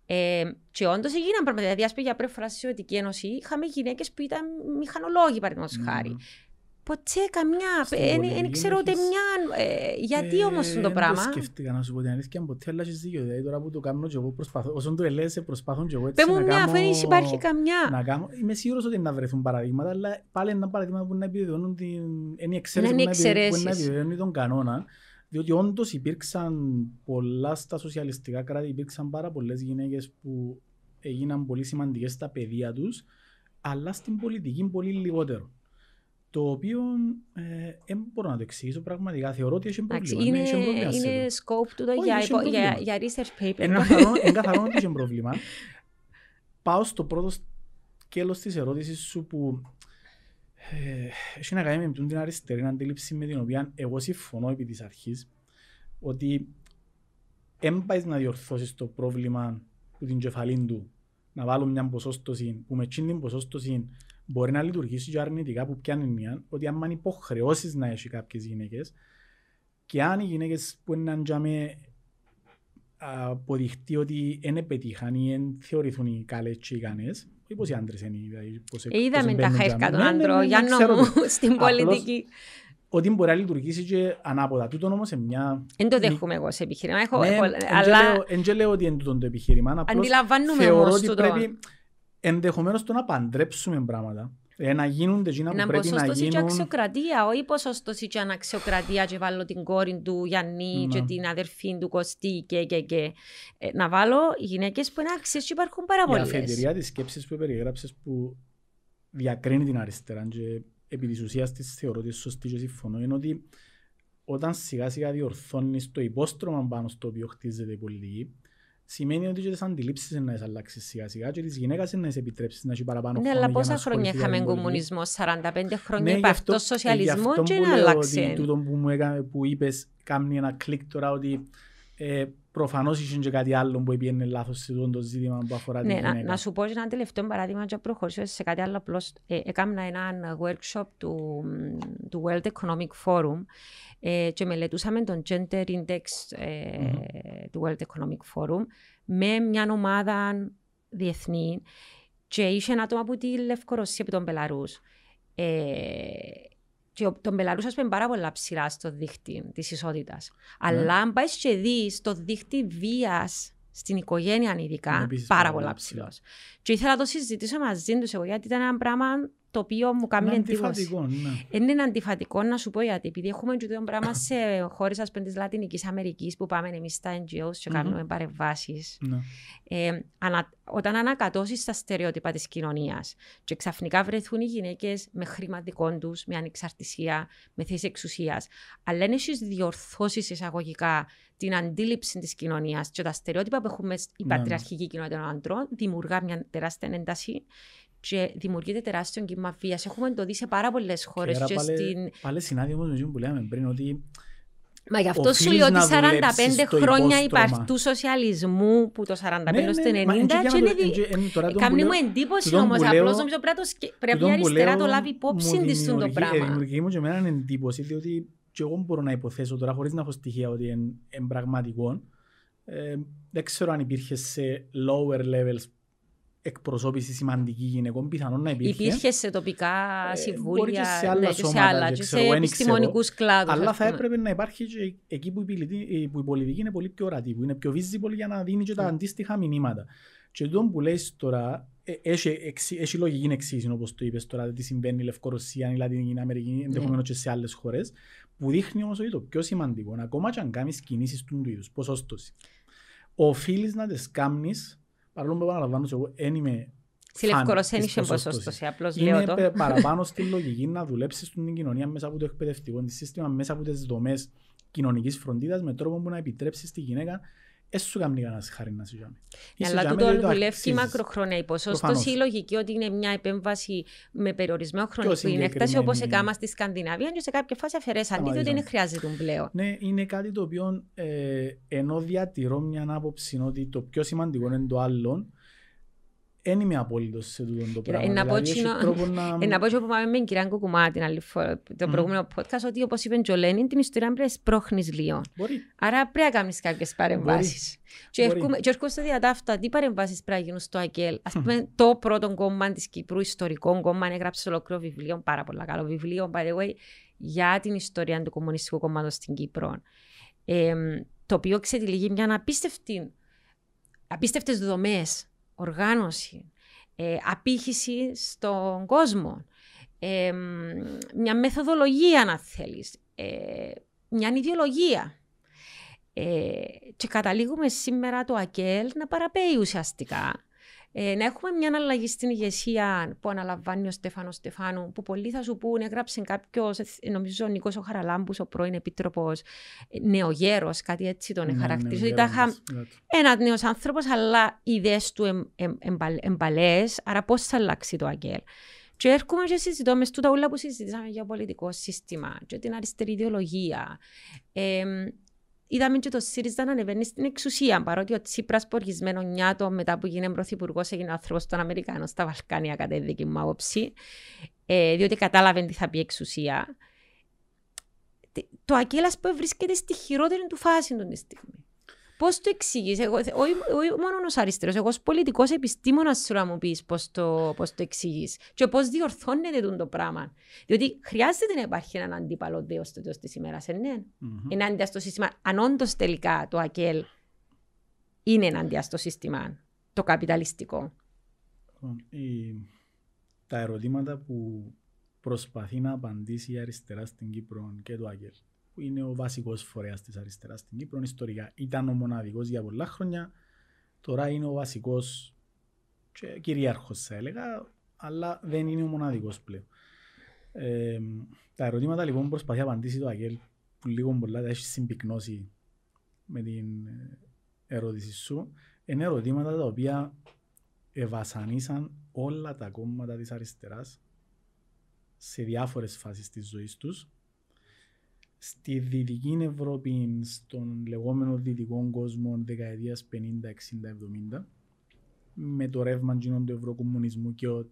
Ε, και όντως έγιναν πράγματα. Δηλαδή, ας πούμε, για πρώτη φορά στη Σοβιετική Ένωση είχαμε γυναίκες που ήταν μηχανολόγοι, παραδείγματος mm. χάρη. Ποτέ καμιά. Δεν ξέρω ούτε μια. Ε, γιατί ε, όμως το πράγμα; Δεν σκέφτηκα να σου πω την αλήθεια, ποτέ αλλά έχει δίκιο. Δηλαδή τώρα που το κάνω και εγώ προσπαθώ. Όσον το ελέγχε, προσπαθώ και εγώ έτσι. Πε μου μια, αφού δεν υπάρχει καμιά. Να κάνω, είμαι σίγουρος ότι να βρεθούν παραδείγματα, αλλά πάλι ένα παραδείγμα που να επιβεβαιώνουν την. Είναι η εξαίρεση που να επιβεβαιώνει τον κανόνα. Διότι όντως υπήρξαν πολλά στα σοσιαλιστικά κράτη, υπήρξαν πάρα πολλές γυναίκες που έγιναν πολύ σημαντικές στα παιδεία τους, αλλά στην πολιτική πολύ λιγότερο το οποίο δεν ε, μπορώ να το εξηγήσω πραγματικά. Θεωρώ ότι έχει πρόβλημα. Είναι, είναι scope του για, για, για, research paper. Είναι καθαρό ότι έχει πρόβλημα. Πάω στο πρώτο σκέλος της ερώτησης σου που ε, έχει να κάνει με την αριστερή αντίληψη με την οποία εγώ συμφωνώ επί της αρχής ότι δεν πάεις να διορθώσεις το πρόβλημα του την κεφαλή του να βάλω μια ποσόστοση που με την ποσόστοση μπορεί να λειτουργήσει και αρνητικά που πιάνει μία, ότι αν υποχρεώσεις να έχει κάποιες γυναίκες και αν οι γυναίκες που είναι να αποδειχτεί ότι δεν πετύχαν ή δεν θεωρηθούν οι καλές και ικανές, ή πώς οι άντρες είναι. Δηλαδή, πώς, ε, Είδαμε τα χέρια των άντρων, για νόμου, στην πολιτική. Ότι μπορεί να λειτουργήσει και ανάποδα. Τούτο όμως σε μια... Δεν το δέχομαι εγώ σε επιχείρημα. Έχω, ναι, αλλά... Εν λέω ότι είναι τούτο το επιχείρημα. Αντιλαμβάνουμε όμως τούτο. Πρέπει ενδεχομένως το να παντρέψουμε πράγματα. Ε, να γίνουν εκείνα που πρέπει να γίνουν. και αξιοκρατία, όχι ποσοστός και αναξιοκρατία και βάλω την κόρη του Γιάννη και την αδερφή του Κωστή και και και. Ε, να βάλω γυναίκες που είναι άξιες και υπάρχουν πάρα πολλές. Η αφεντηρία της σκέψης που περιγράψες που διακρίνει την αριστερά και επί της ουσίας της θεωρώ ότι σωστή και συμφωνώ είναι ότι όταν σιγά σιγά διορθώνεις το υπόστρωμα πάνω στο οποίο χτίζεται η πολιτική σημαίνει ότι και τις αντιλήψεις να τις αλλάξεις σιγά σιγά και τις γυναίκες να τις επιτρέψεις να έχει παραπάνω ναι, αλλά πόσα χρόνια είχαμε κομμουνισμό, 45 χρόνια ναι, υπ' σοσιαλισμό και να αλλάξει. Τούτο που, μου έκανε, που είπες κάνει ένα κλικ τώρα ότι Ε, Προφανώς είχε και κάτι άλλο που πήγαινε λάθος σε αυτό το ζήτημα που αφορά Ναι, την να, γυναίκα. να σου πω και ένα τελευταίο παράδειγμα και να προχωρήσω σε κάτι άλλο απλώς. Ε, έκανα ένα workshop του, του World Economic Forum ε, και μελετούσαμε τον Gender Index ε, του World Economic Forum με μια ομάδα διεθνή και είχε ένα άτομο από τη Λευκορωσία από τον Μπελαρούς. Ε, και ο- τον Μπελαρούς ας πούμε πάρα πολλά ψηλά στο δίχτυ της ισότητας. Αλλά αν πάεις και δεις το δίχτυ βίας στην οικογένεια ειδικά, Είναι επίσης πάρα πάρα πολλά πολύ ψηλός. Και ήθελα να το συζητήσω μαζί τους εγώ γιατί ήταν ένα πράγμα το οποίο μου κάνει Είναι εντύπωση. αντιφατικό, ναι. Είναι αντιφατικό να σου πω γιατί, επειδή έχουμε και το πράγμα σε χώρες της Λατινικής Αμερικής που πάμε εμείς στα NGOs και Μμμ. κάνουμε παρεμβάσεις. ναι. Ε, ανα, όταν ανακατώσεις τα στερεότυπα της κοινωνίας και ξαφνικά βρεθούν οι γυναίκες με χρήμα δικών τους, με ανεξαρτησία, με θέση εξουσίας, αλλά αν έχει διορθώσεις εισαγωγικά την αντίληψη της κοινωνίας και τα στερεότυπα που έχουμε η Ναι, ναι. πατριαρχική κοινότητα των αντρών, δημιουργά μια τεράστια ένταση και δημιουργείται τεράστιο κύμα βίας. Έχουμε το δει σε πάρα πολλές χώρες. Και άρα Και πάλι- στην... Πάλι συνάδει όμως με αυτό που λέμε πριν ότι Μα γι' αυτό σου οφείλεις λέω ότι να 45 δουλέψεις στο χρόνια υπόστρωμα. υπαρκτού σοσιαλισμού που το 45 Ναι, στο ναι, ναι, μα 90 εν και και για είναι το- εν δι- και- εν τώρα το Κάνει που μου λέω- εντύπωση τούτον όμως. που Απλώς λέω- νομίζω πρέπει να το σκε- πρέπει τούτον η που αριστερά λέω το λάβει μου υπόψη τη στον το δημιουργεί- ε, πράγμα. Δημιουργεί μου και εμένα εντύπωση διότι και εγώ μπορώ να υποθέσω τώρα χωρίς να έχω στοιχεία ότι είναι εν πραγματικό. Ε, δεν ξέρω αν υπήρχε σε lower levels εκπροσώπηση σημαντική γυναικών, πιθανόν να υπήρχε. Υπήρχε σε τοπικά Ε, μπορεί συμβούλια και σε άλλα ναι, και σε σώματα, άλλα, και και σε ξέρω, δεν ξέρω. επιστημονικούς κλάδους. Αλλά θα έπρεπε να υπάρχει και εκεί που η, πολιτική, που η πολιτική είναι πολύ πιο ορατή, που είναι πιο visible για να δίνει και τα Mm. αντίστοιχα μηνύματα. Και το που λες τώρα, ε, έχει, εξι- έχει λογική εξήγηση όπως το είπες τώρα, τι συμβαίνει η Λευκορωσία, η Λατινική Αμερική, Ναι. ενδεχομένως και σε άλλες χώρες, που δείχνει όμως ότι το πιο σημαντικό, ακόμα και αν κάνεις κινήσεις του είδους, ποσόστοση, οφείλεις να τις κάνεις, παρόλο που επαναλαμβάνω και εγώ, δεν είμαι Στη φαν Λευκορωσία της είχε ποσόστοσης. ποσόστοση. Απλώς λέω Είναι το. πε- παραπάνω στη λογική να δουλέψεις στην κοινωνία μέσα από το εκπαιδευτικό τη σύστημα, μέσα από τις δομές κοινωνικής φροντίδας, με τρόπο που να επιτρέψεις στη γυναίκα έσου σου κάνει κανένας χάρη να σου κάνει. Ναι, Είσαι αλλά για τούτο μένα, το δουλεύει αξίζεις. μακροχρόνια. Η ποσόστοση Προφανώς. η λογική ότι είναι μια επέμβαση με περιορισμένο χρονική συγκεκριμένη. έκταση όπως έκανα στη Σκανδιναβία και σε κάποια φάση αφαιρέσαν. Αντίθετα ότι δεν Σταματήσαμε. χρειάζεται πλέον. Ναι, είναι κάτι το οποίο ε, ενώ διατηρώ μια άποψη ότι το πιο σημαντικό είναι το άλλο, δεν είμαι απόλυτος σε τούτο το Κοίτα, πράγμα. ε, να πω Δηλαδή, έχει τσινό- τρόπο να... Ε, να πω και που πάμε με την κυρία Κουκουμά την άλλη φορά, το Μμμ. προηγούμενο podcast, ότι όπως είπε και ο Λένιν, την ιστορία πρέπει να σπρώχνεις λίγο. Μπορεί. Άρα πρέπει να κάνεις κάποιες παρεμβάσεις. Και, Μπορεί. έρχομαι, και έρχομαι διατάφτα, τι παρεμβάσεις πρέπει να γίνουν στο ΑΚΕΛ; Ας πούμε, το πρώτο κόμμα της Κύπρου, ιστορικό κόμμα, έγραψε ολόκληρο βιβλίο, πάρα πολύ καλό βιβλίο, by the way, για την ιστορία του Κομμουνιστικού Κόμματος στην Κύπρο. Ε, το οποίο ξετυλίγει μια απίστευτη, απίστευτες δομές, οργάνωση, ε, απήχηση στον κόσμο, ε, μια μεθοδολογία αν θέλεις, ε, μια ιδεολογία. Ε, και καταλήγουμε σήμερα το ΑΚΕΛ να παραπέει ουσιαστικά. Ε, να έχουμε μια αλλαγή στην ηγεσία που αναλαμβάνει ο Στέφανος Στεφάνου, που πολλοί θα σου πούν, έγραψε κάποιος, νομίζω ο Νίκος ο Χαραλάμπους, ο πρώην επίτροπος, νεογέρος, κάτι έτσι τον Ναι, χαρακτηρίζει. ναι, ότι τα είχα ναι, ένας νέος άνθρωπος, αλλά οι ιδέες του εμ, εμ, εμπαλ- εμπαλέ. Άρα, πώς θα αλλάξει το ΑΚΕΛ. Και έρχομαι και συζητώ με τούτα όλα που συζητήσαμε για πολιτικό σύστημα και την αριστερή ιδεολογία. Ε, είδαμε και το ΣΥΡΙΖΑ να ανεβαίνει στην εξουσία. Παρότι ο Τσίπρας, ποργισμένο νιάτο, μετά που γίνε πρωθυπουργός, έγινε άνθρωπος των Αμερικάνων στα Βαλκάνια, κατά τη δική μου άποψη. Ε, διότι κατάλαβε τι θα πει εξουσία. Τι- Το ΑΚΕΛ, α πούμε, βρίσκεται στη χειρότερη του φάση του τη στιγμή. Πώς το εξηγείς, εγώ, όχι, όχι μόνος ω αριστερός, εγώ ως πολιτικός επιστήμονας σου να μου πεις πώς το, πώς το εξηγείς και πώς διορθώνεται τούτο το πράγμα. Διότι χρειάζεται να υπάρχει έναν αντίπαλο δέος στο τέλο της ημέρας, ε, ναι. Μμμ. Ενάντια στο σύστημα. Αν όντως τελικά το ΑΚΕΛ είναι ενάντια στο σύστημα, το καπιταλιστικό. Λοιπόν, η- τα ερωτήματα που προσπαθεί να απαντήσει η αριστερά στην Κύπρο και το ΑΚΕΛ, που είναι ο βασικός φορέας της αριστεράς στην Κύπρο, ιστορικά. Ήταν ο μοναδικός για πολλά χρόνια, τώρα είναι ο βασικός και κυρίαρχος θα έλεγα, αλλά δεν είναι ο μοναδικός πλέον. Ε, τα ερωτήματα λοιπόν που προσπαθεί να απαντήσει το ΑΚΕΛ, που λίγο πολλά τα έχεις συμπυκνώσει με την ε, ερώτηση σου, είναι ερωτήματα τα οποία ευασανίσαν όλα τα κόμματα της αριστεράς σε διάφορες φάσεις της ζωής τους στη Δυτική Ευρώπη, στον λεγόμενο δυτικό κόσμο δεκαετίας 50, 60, 70, με το ρεύμα του ευρωκομμουνισμού και ο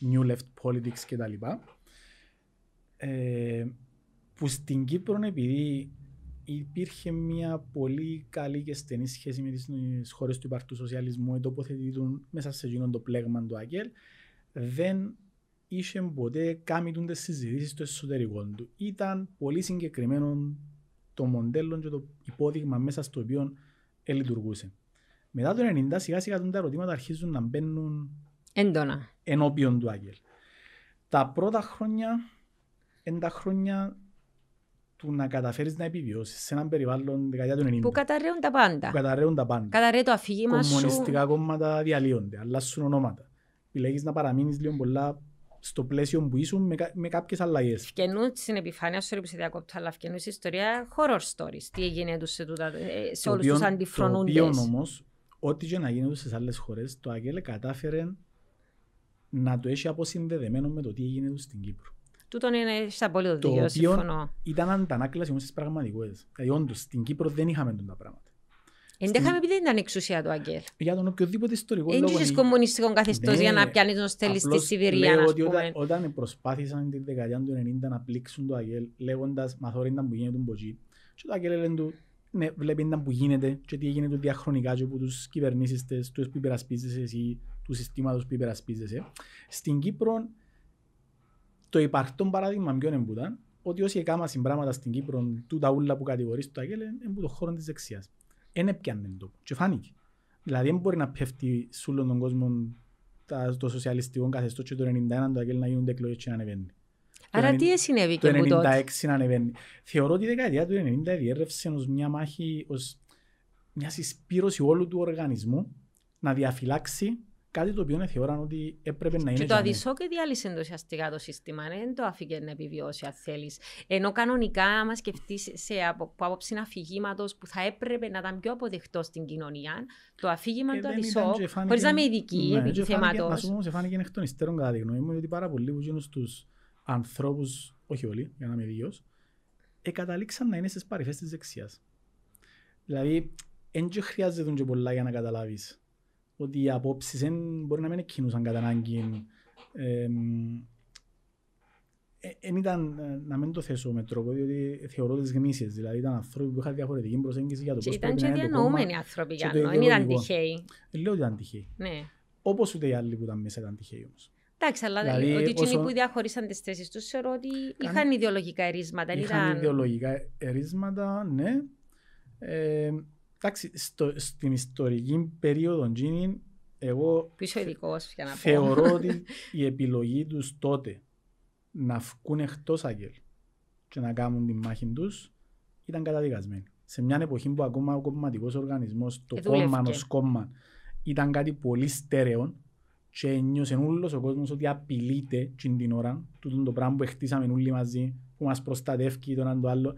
New Left Politics κτλ. Ε, που στην Κύπρο επειδή υπήρχε μια πολύ καλή και στενή σχέση με τις χώρες του υπαρτού σοσιαλισμού τοποθετητούν μέσα σε εκείνον το πλέγμα του ΑΚΕΛ δεν είχε ποτέ κάνει τις συζητήσεις στο εσωτερικό του. Ήταν πολύ συγκεκριμένο το μοντέλο και το υπόδειγμα μέσα στο οποίο λειτουργούσε. Μετά το 1990 σιγά σιγά τα ερωτήματα αρχίζουν να μπαίνουν έντονα ενώπιον του Άγγελ. Τα πρώτα χρόνια είναι τα χρόνια του να καταφέρεις να επιβιώσεις σε έναν περιβάλλον δεκαετία του 90. Που καταραίουν τα πάντα. Που καταραίουν τα πάντα. Καταραίει το αφήγημα σου. Κομμουνιστικά κόμματα διαλύονται, αλλάσουν ονόματα. Επιλέγεις να παραμείνεις λίγο πολλά στο πλαίσιο που ήσουν με, με κάποιες αλλαγές. Φκαινούν στην επιφάνεια, sorry που σε διακόπτω, αλλά φκαινούν στην ιστορία horror stories. Τι έγινε τους σε, τούτα, ε, σε όλους τους αντιφρονούντες. Το οποίο όμως, ό,τι και να γίνει στις άλλες χώρες, το ΑΚΕΛ κατάφερε να το έχει αποσυνδεδεμένο με το τι έγινε στην Κύπρο. Τούτον είναι σε απόλυτο δίκαιο, συμφωνώ. ήταν αντανάκλαση όμως στις πραγματικότητες. Δηλαδή όντως, στην Κύπρο δεν είχαμε τα πράγματα. Δεν είχαμε επειδή ήταν εξουσία του Αγγέλ. Για τον οποιοδήποτε ιστορικό λόγο. Δεν είχες κομμουνιστικό καθεστώς για να πιάνει τον στέλι στη Σιβηρία, λέω ότι όταν, όταν προσπάθησαν την δεκαετία του 90 να πλήξουν το Αγγέλ λέγοντας μαθόρινταν που γίνεται τον Ποτζή και το Αγγέλ λένε του ναι, βλέπει που γίνεται και τι έγινε του διαχρονικά και από τους κυβερνήσεις τους που υπερασπίζεσαι εσύ, του συστήματος που υπερασπίζεσαι. Στην Κύπρο το υπαρκτό παράδειγμα ποιο είναι που ήταν, ότι όσοι έκαναν πράγματα στην Κύπρο, του τα ούλα που κατηγορείς το Αγγέλ, είναι που το χώρο της δεξιάς. Δεν έπιανε το και φάνηκε. Δηλαδή δεν μπορεί να πέφτει σε όλον τον κόσμο το σοσιαλιστικό καθεστώς και το 91 το Αγγέλ να γίνονται εκλογές και να ανεβαίνει. Άρα τι συνέβη και που τότε. Το 96 να ανεβαίνει. Θεωρώ ότι η δεκαετία του 90 διέρευσε ως μια μάχη, ως μια συσπήρωση όλου του οργανισμού να διαφυλάξει Κάτι το οποίο θεωρώ ότι έπρεπε να είναι. Και το αδυσόκε διάλυσε ουσιαστικά το σύστημα. Δεν το άφηκε να επιβιώσει, αν θέλεις. Ενώ κανονικά, άμα σκεφτείς σε από, άποψη αφηγήματος που θα έπρεπε να ήταν πιο αποδεκτός στην κοινωνία, το αφήγημα ε, του αδυσόκ, χωρίς να είμαι ειδική ναι, επί θέματο. Να σου πω, σε φάνηκε εκ των υστέρων κατά τη γνώμη μου, ότι πάρα πολλοί που γίνουν στους ανθρώπους, όχι όλοι, για να είμαι δίκαιο, εγκαταλήξαν να είναι στις παρυφές της δεξιάς. Δηλαδή, δεν χρειάζεται και πολλά για να καταλάβεις ότι οι απόψεις δεν μπορεί να μην εκκινούσαν κατά ανάγκη. Δεν ήταν να μην το θέσω με τρόπο, διότι θεωρώ τις γνήσιες. Δηλαδή ήταν άνθρωποι που είχαν διαφορετική προσέγγιση για το πώς πρέπει να είναι το κόμμα. Ήταν και διανοούμενοι άνθρωποι για να δεν ήταν τυχαίοι. Λέω ότι ήταν τυχαίοι. Ναι. Όπως ούτε οι άλλοι που ήταν μέσα ήταν τυχαίοι όμως. Εντάξει, αλλά δηλαδή, ότι εκείνοι όσο... που διαχωρίσαν τις θέσεις τους, θεωρώ ότι είχαν ιδεολογικά ερίσματα. Είχαν ήταν... ιδεολογικά ερίσματα, ναι. Ε, Εντάξει, στο, στην ιστορική περίοδο Τζίνιν, εγώ θεωρώ ότι η επιλογή τους τότε να βγουν εκτός Αγγέλ και να κάνουν τη μάχη τους ήταν καταδικασμένη. Σε μια εποχή που ακόμα ο κομματικός οργανισμός, το κόμμα ως κόμμα, ήταν κάτι πολύ στέρεο και ένιωσε όλος ο κόσμος ότι απειλείται την ώρα, τούτο το πράγμα που χτίσαμε όλοι μαζί, που μας προστατεύει το ένα το άλλο,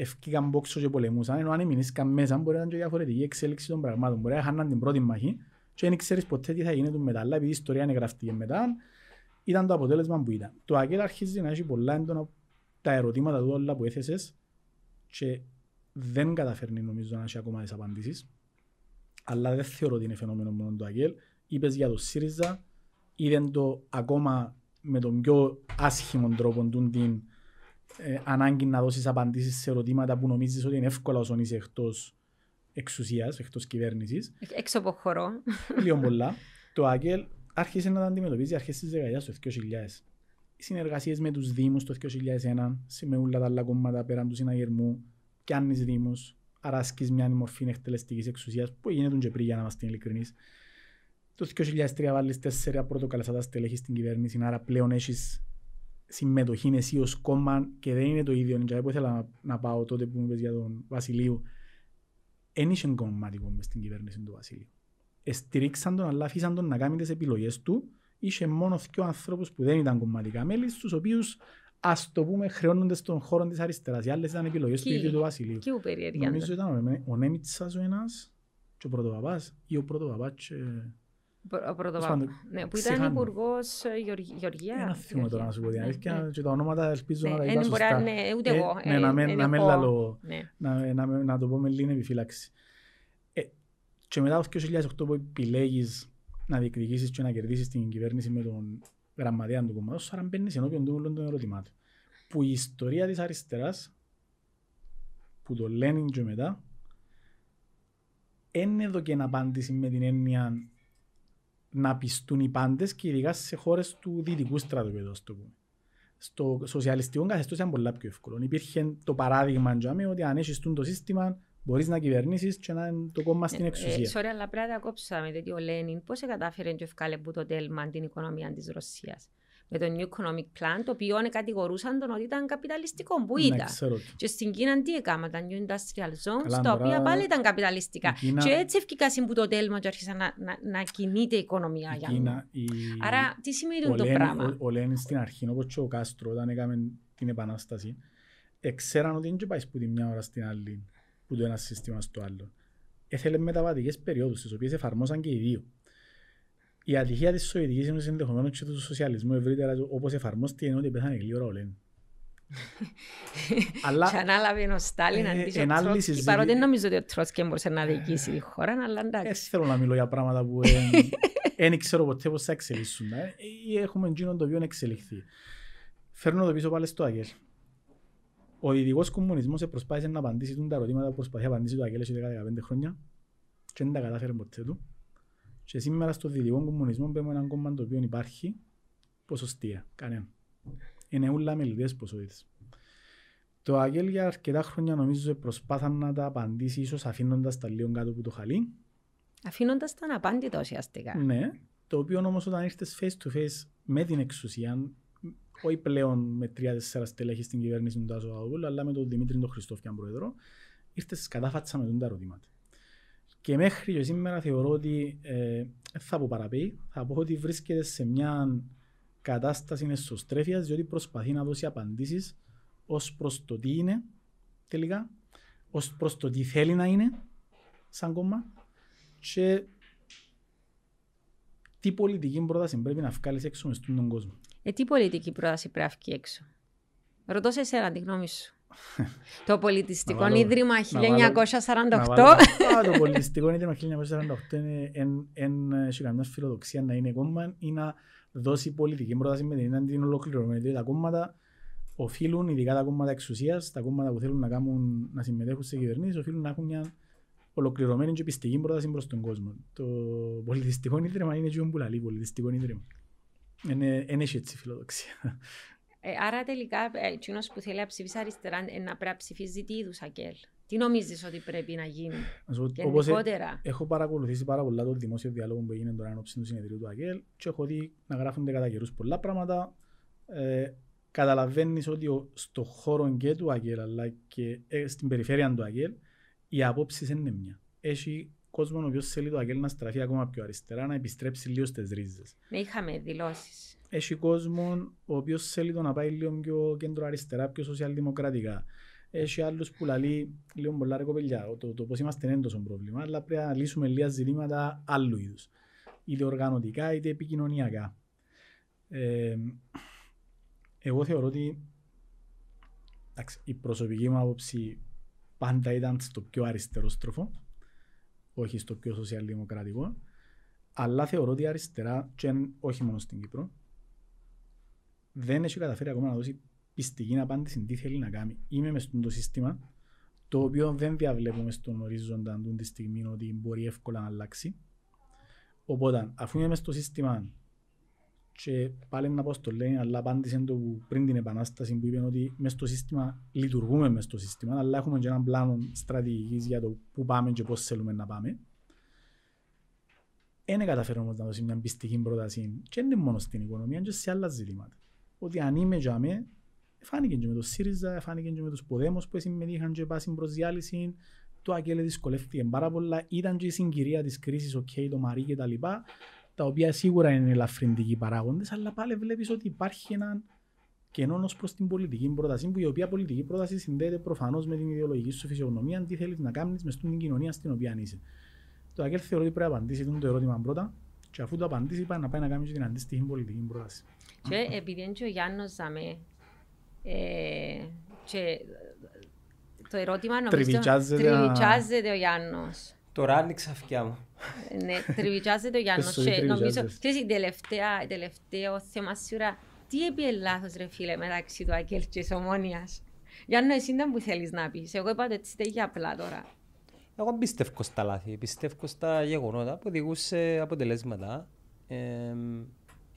ευκήκαν μπόξο και πολεμούσαν, ενώ αν έμεινες μέσα μπορεί να ήταν και διαφορετική εξέλιξη των πραγμάτων. Μπορεί να χάναν την πρώτη μαχή και δεν ξέρεις ποτέ τι θα γίνει μετά, αλλά επειδή η ιστορία είναι γραφτή και μετά, ήταν το αποτέλεσμα που ήταν. Το ΑΚΕΛ αρχίζει να έχει πολλά έντονα τα ερωτήματα του όλα που έθεσες και δεν καταφέρνει νομίζω να έχει ακόμα τις απαντήσεις. Αλλά δεν θεωρώ ότι είναι φαινόμενο μόνο του ΑΚΕΛ. Είπες για το ΣΥΡΙΖΑ, είδαν το ακόμα με τον πιο άσχημο τρόπο την ε, ανάγκη να δώσεις απαντήσεις σε ερωτήματα που νομίζεις ότι είναι εύκολα όσον είσαι εκτός εξουσίας, εκτός κυβέρνησης. Έξω από χώρο. Λίγο πολλά. Το ΑΚΕΛ άρχισε να τα αντιμετωπίζει αρχές της δεκαετίας του 2000. Οι συνεργασίες με τους Δήμους το 2001, με όλα τα άλλα κόμματα πέραν του συναγερμού, και αν είσαι Δήμος, άρα ασκείς μια μορφή εκτελεστικής εξουσίας που γίνεται και πριν για να είμαστε ειλικρινείς. Το 2003 βάλεις τέσσερα πρωτοκαλεσάτα στελέχη στην κυβέρνηση, άρα πλέον έχεις συμμετοχή εσύ ως κόμμα και δεν είναι το ίδιο. Και που ήθελα να, να πάω τότε που μου είπες για τον Βασιλείου. Δεν είχε κομματικό μες στην κυβέρνηση του Βασιλείου. Εστηρίξαν τον, αλλά αφήσαν τον να κάνει τις επιλογές του. Είχε μόνος δύο ανθρώπους που δεν ήταν κομματικά μέλη, στους οποίους ας το πούμε χρεώνονται στον χώρο της αριστεράς. Οι άλλες ήταν επιλογές του ίδιου του Βασιλείου. Κιού Νομίζω ήταν ο, ο Νέμιτσας ο ένας και ο πρωτοπαπάς ή ο πρωτοπαπάς και Προ- Πρωτοπαπ. πάντων, Ναι, που ξεχάνω. ήταν υπουργό Γεωργία. Ένα θυμό τώρα να σου πω την Ναι, αλήθεια ναι. και τα ονόματα ελπίζω Ναι, να τα εν είπα μπορεί σωστά. να- ναι, ούτε Ε, εγώ, Ναι, ε, να μην- εν να μην έχω- λαλώ, Ναι. να, να, να το πω με λίγη επιφύλαξη. Ε, και μετά το 2008 που επιλέγεις να διεκδικήσεις και να κερδίσεις την κυβέρνηση με τον γραμματέα του κόμματος, άρα μπαίνεις ενώπιον του όλων των ερωτημάτων. Που η ιστορία της αριστεράς, που το λένε και μετά, είναι εδώ και απάντηση με την έννοια να πιστούν οι πάντες και ειδικά σε χώρες του δυτικού στρατοπέδου, ας το πούμε. Στο σοσιαλιστικό καθεστώς ήταν πολλά πιο εύκολο. Υπήρχε το παράδειγμα τζάμε, ότι αν έχεις τούτο το σύστημα μπορείς να κυβερνήσεις και να είναι το κόμμα στην Ε, εξουσία. Sorry, αλλά πρέπει να τα κόψαμε, διότι ο Λένιν πώς κατάφερε και ευκάλε που το τέλμα την οικονομία της Ρωσίας; Με το New Economic Plan, το οποίο κατηγορούσαν τον ότι ήταν καπιταλιστικό, που Ναι, ήταν. ξέρω το. Και στην Κίνα τι έκανα, τα New Industrial Zones, Καλά, τα τώρα οποία πάλι ήταν καπιταλιστικά. η Κίνα- Και έτσι ευκήκα που το τέλμα και άρχισα να, να, να κινείται η οικονομία Η για Κίνα, μου. η- Άρα τι σημαίνει ο το Λένιν- πράγμα; ο- Ο Λένιν στην αρχή, όπως και ο Κάστρο, όταν έκαμε την επανάσταση, εξέραν ότι δεν πάει που τη μια ώρα στην άλλη, που το ένα σύστημα στο άλλο. Έθελε μεταβατικές περιόδους, τις οποίες εφαρμόσαν και οι δύο. Η ατυχία της Σοβιετικής Ένωσης ενδεχομένως και του σοσιαλισμού ευρύτερα, όπως εφαρμόστηκε, είναι ότι πέθανε γλύωρα ο Λένιν. Αλλά Και ανάλαβε ο Στάλιν Ε, αντί εν άλλη ο Τρότσκι, συζήτηση- παρότι δεν νομίζω ότι ο Τρότσκι μπορούσε να διοικήσει τη χώρα, αλλά εντάξει. Έτσι θέλω να μιλώ για πράγματα που δεν ξέρω ποτέ πώς θα εξελίσσουν. ε. Ή έχουμε εκείνο το οποίο εξελιχθεί. Φέρνω το πίσω πάλι στο Αγγέλ. Ο δυτικός κομμουνισμός προσπάθησε να απαντήσει τούν τα ερωτήματα που προσπαθεί να απαντήσει το Αγγέλ σε 10-15 χρόνια και δεν τα κατάφερε ποτέ του. Και σήμερα στο δυτικό κομμουνισμό παίρνουμε έναν κόμμα το οποίο υπάρχει ποσοστία. Κανένα. Είναι όλα μελιτές ποσότητες. Το Αγγέλ για αρκετά χρόνια νομίζω προσπάθαν να τα απαντήσει ίσως αφήνοντας τα λίγο κάτω από το χαλί Αφήνοντας τα αναπάντητα ουσιαστικά. ναι, το οποίο όμως όταν ήρθες face to face με την εξουσία, όχι πλέον με τρία-τέσσερα στελέχη στην κυβέρνηση του Τάσο Παπαδόπουλου, αλλά με τον Δημήτρη τον Χριστόφιαν πρόεδρο, ήρθες κατάφατσα με τον τα ερωτήματα. Και μέχρι και σήμερα θεωρώ ότι ε, δεν θα πω παραπέει, θα πω ότι βρίσκεται σε μια κατάσταση εσωστρέφειας, διότι προσπαθεί να δώσει απαντήσεις ως προς το τι είναι τελικά, ως προς το τι θέλει να είναι σαν κόμμα και τι πολιτική πρόταση πρέπει να βγάλεις έξω μες στον κόσμο. Ε, τι πολιτική πρόταση πρέπει να βγει έξω; Ρωτώ σε εσένα τη γνώμη σου. Το Πολιτιστικό βάλω- Ίδρυμα να βάλω- 1948. Να βάλω- Α, το πολιτιστικό ίδρυμα 1948 είναι εν, εν, έχει καμιά φιλοδοξία να είναι κόμμα ή να δώσει πολιτική πρόταση με την έννοια την ολοκληρωμένη. Δηλαδή τα κόμματα οφείλουν, ειδικά τα κόμματα εξουσίας, τα κόμματα που θέλουν να, κάνουν, να συμμετέχουν σε κυβερνήσεις, οφείλουν να έχουν μια ολοκληρωμένη και πιστική πρόταση προς τον κόσμο. Το πολιτιστικό ίδρυμα είναι και που λαλεί πολιτιστικό ίδρυμα. Είναι, είναι έχει έτσι φιλοδοξία. Ε, άρα τελικά, ε, εκείνος που θέλει να ψηφίσει αριστερά ε, να πρέπει να ψηφίζει τι είδους Ακέλ. Τι νομίζεις ότι πρέπει να γίνει Να σου πω, όπως, ε- γενικότερα. Έχω παρακολουθήσει πάρα πολλά το δημόσιο διάλογο που έγινε τώρα ενώπιση του συνεδρίου του ΑΚΕΛ και έχω δει να γράφονται κατά καιρούς πολλά πράγματα. Ε, καταλαβαίνεις ότι ο, στο χώρο και του ΑΚΕΛ αλλά και ε, στην περιφέρεια του ΑΚΕΛ οι απόψεις είναι μια. Έχει κόσμο ο οποίος θέλει το ΑΚΕΛ να στραφεί ακόμα πιο αριστερά, να επιστρέψει λίγο στις ρίζες. Ναι, είχαμε δηλώσεις. Έχει κόσμο ο οποίος θέλει το να πάει λίγο πιο κέντρο αριστερά, πιο σοσιαλδημοκρατικά. Έχει άλλους που λαλεί λίγο πολλά ρε κοπελιά, το, το πώς είμαστε δεν είναι τόσο πρόβλημα, αλλά πρέπει να λύσουμε λίγα ζητήματα άλλου είδους. Είτε οργανωτικά είτε επικοινωνιακά. Ε, εγώ θεωρώ ότι εντάξει, η προσωπική μου άποψη πάντα ήταν στο πιο αριστερό στροφό, όχι στο πιο σοσιαλδημοκρατικό, αλλά θεωρώ ότι η αριστερά, και εν- όχι μόνο στην Κύπρο, δεν έχει καταφέρει ακόμα να δώσει πιστική απάντηση τι θέλει να κάνει. Είμαι μες στο σύστημα, το οποίο δεν διαβλέπουμε στον ορίζοντα του τη στιγμή ότι μπορεί εύκολα να αλλάξει. Οπότε, αφού είμαι μες στο σύστημα και πάλι να πω στο λέει, αλλά απάντησε το που πριν την επανάσταση που είπε ότι μες στο σύστημα λειτουργούμε μες στο σύστημα, αλλά έχουμε και έναν πλάνο στρατηγικής για το πού πάμε και πώς θέλουμε να πάμε. Δεν κατάφερε όμως να δώσει μια πειστική πρόταση και δεν είναι μόνο στην οικονομία, και σε άλλα ζητήματα. Ότι αν είμαι για μέ, φάνηκε και με το ΣΥΡΙΖΑ, φάνηκε και με τους Podemos που συμμετείχαν και πάσουν προς διάλυση, το ΑΚΕΛ δυσκολεύτηκε πάρα πολλά. Ήταν και η συγκυρία της κρίσης, οκ, το Μαρί και τα λοιπά, τα οποία σίγουρα είναι ελαφρυντικοί παράγοντες, αλλά πάλι βλέπεις ότι υπάρχει ένα κενό ως προς την πολιτική πρόταση, που η οποία πολιτική πρόταση συνδέεται προφανώς με την ιδεολογική σου φυσιογνωμία, τι θέλεις να κάνεις μες στην κοινωνία στην οποία είσαι. Το ΑΚΕΛ θεωρώ ότι πρέπει να απαντήσει το ερώτημα πρώτα Και αφού το απαντήσει, πάει να πάει να κάνει και την αντίστοιχη πολιτική πρόταση. Και επειδή είναι και ο Γιάννος Ζαμέ, ε, και το ερώτημα νομίζω Τριβιτσάζεται να- τριβιτσάζεται ο Γιάννος. Τώρα άνοιξα αυτιά μου. ναι, τριβιτσάζεται ο Γιάννος Πες το, και τι νομίζω, τριβιτσάζεσαι. ξέρεις, η τελευταία, η τελευταίο θέμα σίγουρα, τι έπιε λάθος ρε φίλε μεταξύ του Ακέλ και της Ομόνιας; Γιάννο, εσύ ήταν που θέλεις να πεις. Εγώ είπα το έτσι τέτοια απλά τώρα. Εγώ πιστεύω στα λάθη, πιστεύω στα γεγονότα που οδηγούν σε αποτελέσματα. Ε,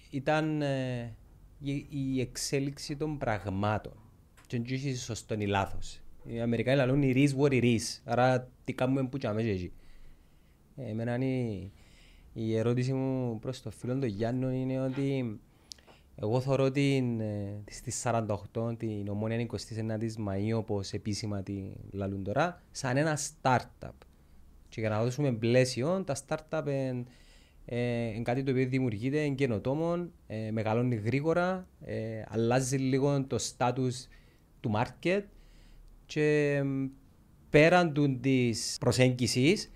ήταν ε, η, η εξέλιξη των πραγμάτων. Και δεν έχει σωστό ή λάθος. Οι Αμερικάνοι λαλούν it is what it is. Άρα τι κάνουμε που τσάμε και εκεί. Ε, Εμένα η, η ερώτηση μου προς τον φίλο τον Γιάννο είναι ότι εγώ θεωρώ την, ε, στις 48 την ομόνια 29 Μαΐου όπως επίσημα τη λαλούν τώρα σαν ένα startup. Και για να δώσουμε πλαίσιο, τα startup είναι ε, κάτι το οποίο δημιουργείται, είναι καινοτόμο, ε, μεγαλώνει γρήγορα, ε, αλλάζει λίγο το status του market και ε, πέραν του της προσέγγισης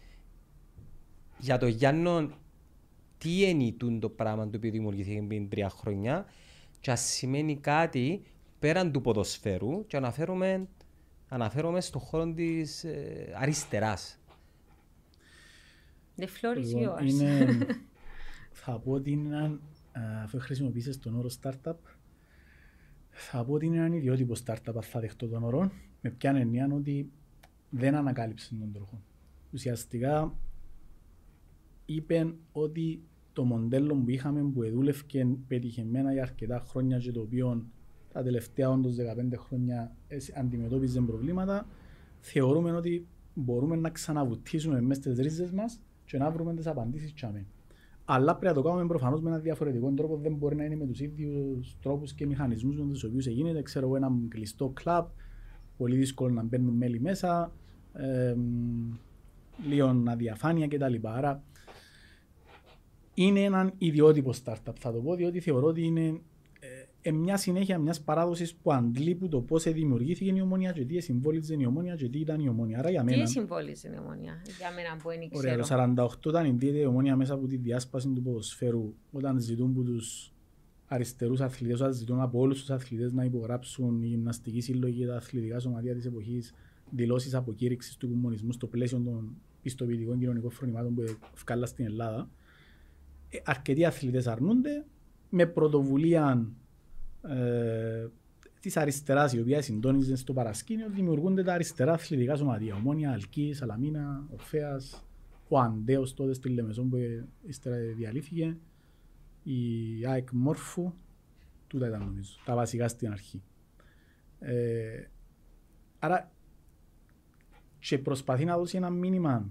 για το Γιάννο τι είναι τούτο το πράγμα το οποίο δημιουργήθηκε πριν τρία χρόνια και ας σημαίνει κάτι πέραν του ποδοσφαίρου και αναφέρομαι, αναφέρομαι στον χώρο της ε, αριστεράς. The floor is Λοιπόν, yours. είναι, θα πω ότι είναι έναν, ε, αφού χρησιμοποίησες τον όρο startup, θα πω ότι είναι έναν ιδιότυπο startup, αν θα δεχτώ τον όρο, με ποια έννοια ότι δεν ανακάλυψε τον τροχό. Ουσιαστικά είπε ότι το μοντέλο που είχαμε που δούλευε πετυχημένα για αρκετά χρόνια και το οποίο τα τελευταία όντως 15 χρόνια ε, αντιμετώπιζε προβλήματα, θεωρούμε ότι μπορούμε να ξαναβουτήσουμε μέσα στις ρίζες μας και να βρούμε τις απαντήσεις τσάμε. Αλλά πρέπει να το κάνουμε προφανώς με έναν διαφορετικό τρόπο, δεν μπορεί να είναι με τους ίδιους τρόπους και μηχανισμούς με τους οποίους γίνεται. Ξέρω εγώ ένα κλειστό κλαμπ, πολύ δύσκολο να μπαίνουν μέλη μέσα, ε, λίγο αδιαφάνεια κτλ. Άρα είναι έναν ιδιότυπο startup, θα το πω, διότι θεωρώ ότι είναι ε, μια συνέχεια μιας παράδοσης που αντλείπει το πώς δημιουργήθηκε η ομόνια και τι συμβόλιζε η ομόνια και τι ήταν η ομόνια. Άρα για μένα. Τι συμβόλιζε η Ομόνια, για μένα που δεν Ωραία, ξέρω. το 48 ήταν η η ομόνια μέσα από τη διάσπαση του ποδοσφαίρου όταν ζητούν από τους αριστερούς αθλητές, όταν ζητούν από όλους τους αθλητές να υπογράψουν η γυμναστική συλλογή και τα αθλητικά σωματεία της εποχής δηλώσεις αποκήρυξης του κομμουνισμού στο πλαίσιο των πιστοποιητικών κοινωνικών φρονημάτων που ευκάλα στην Ελλάδα. Ε, αρκετοί αθλητές αρνούνται με πρωτοβουλία ε, της αριστεράς, η οποία συντόνιζε στο παρασκήνιο, δημιουργούνται τα αριστερά αθλητικά σωματεία. Ομόνια, Αλκής, Σαλαμίνα, Ορφαία, ο Αντέος τότε στη Λεμεσόν που ε, ύστερα διαλύθηκε, η ΑΕΚ Μόρφου, τούτα ήταν νομίζω, τα βασικά στην αρχή. Ε, άρα και προσπαθεί να δώσει ένα μήνυμα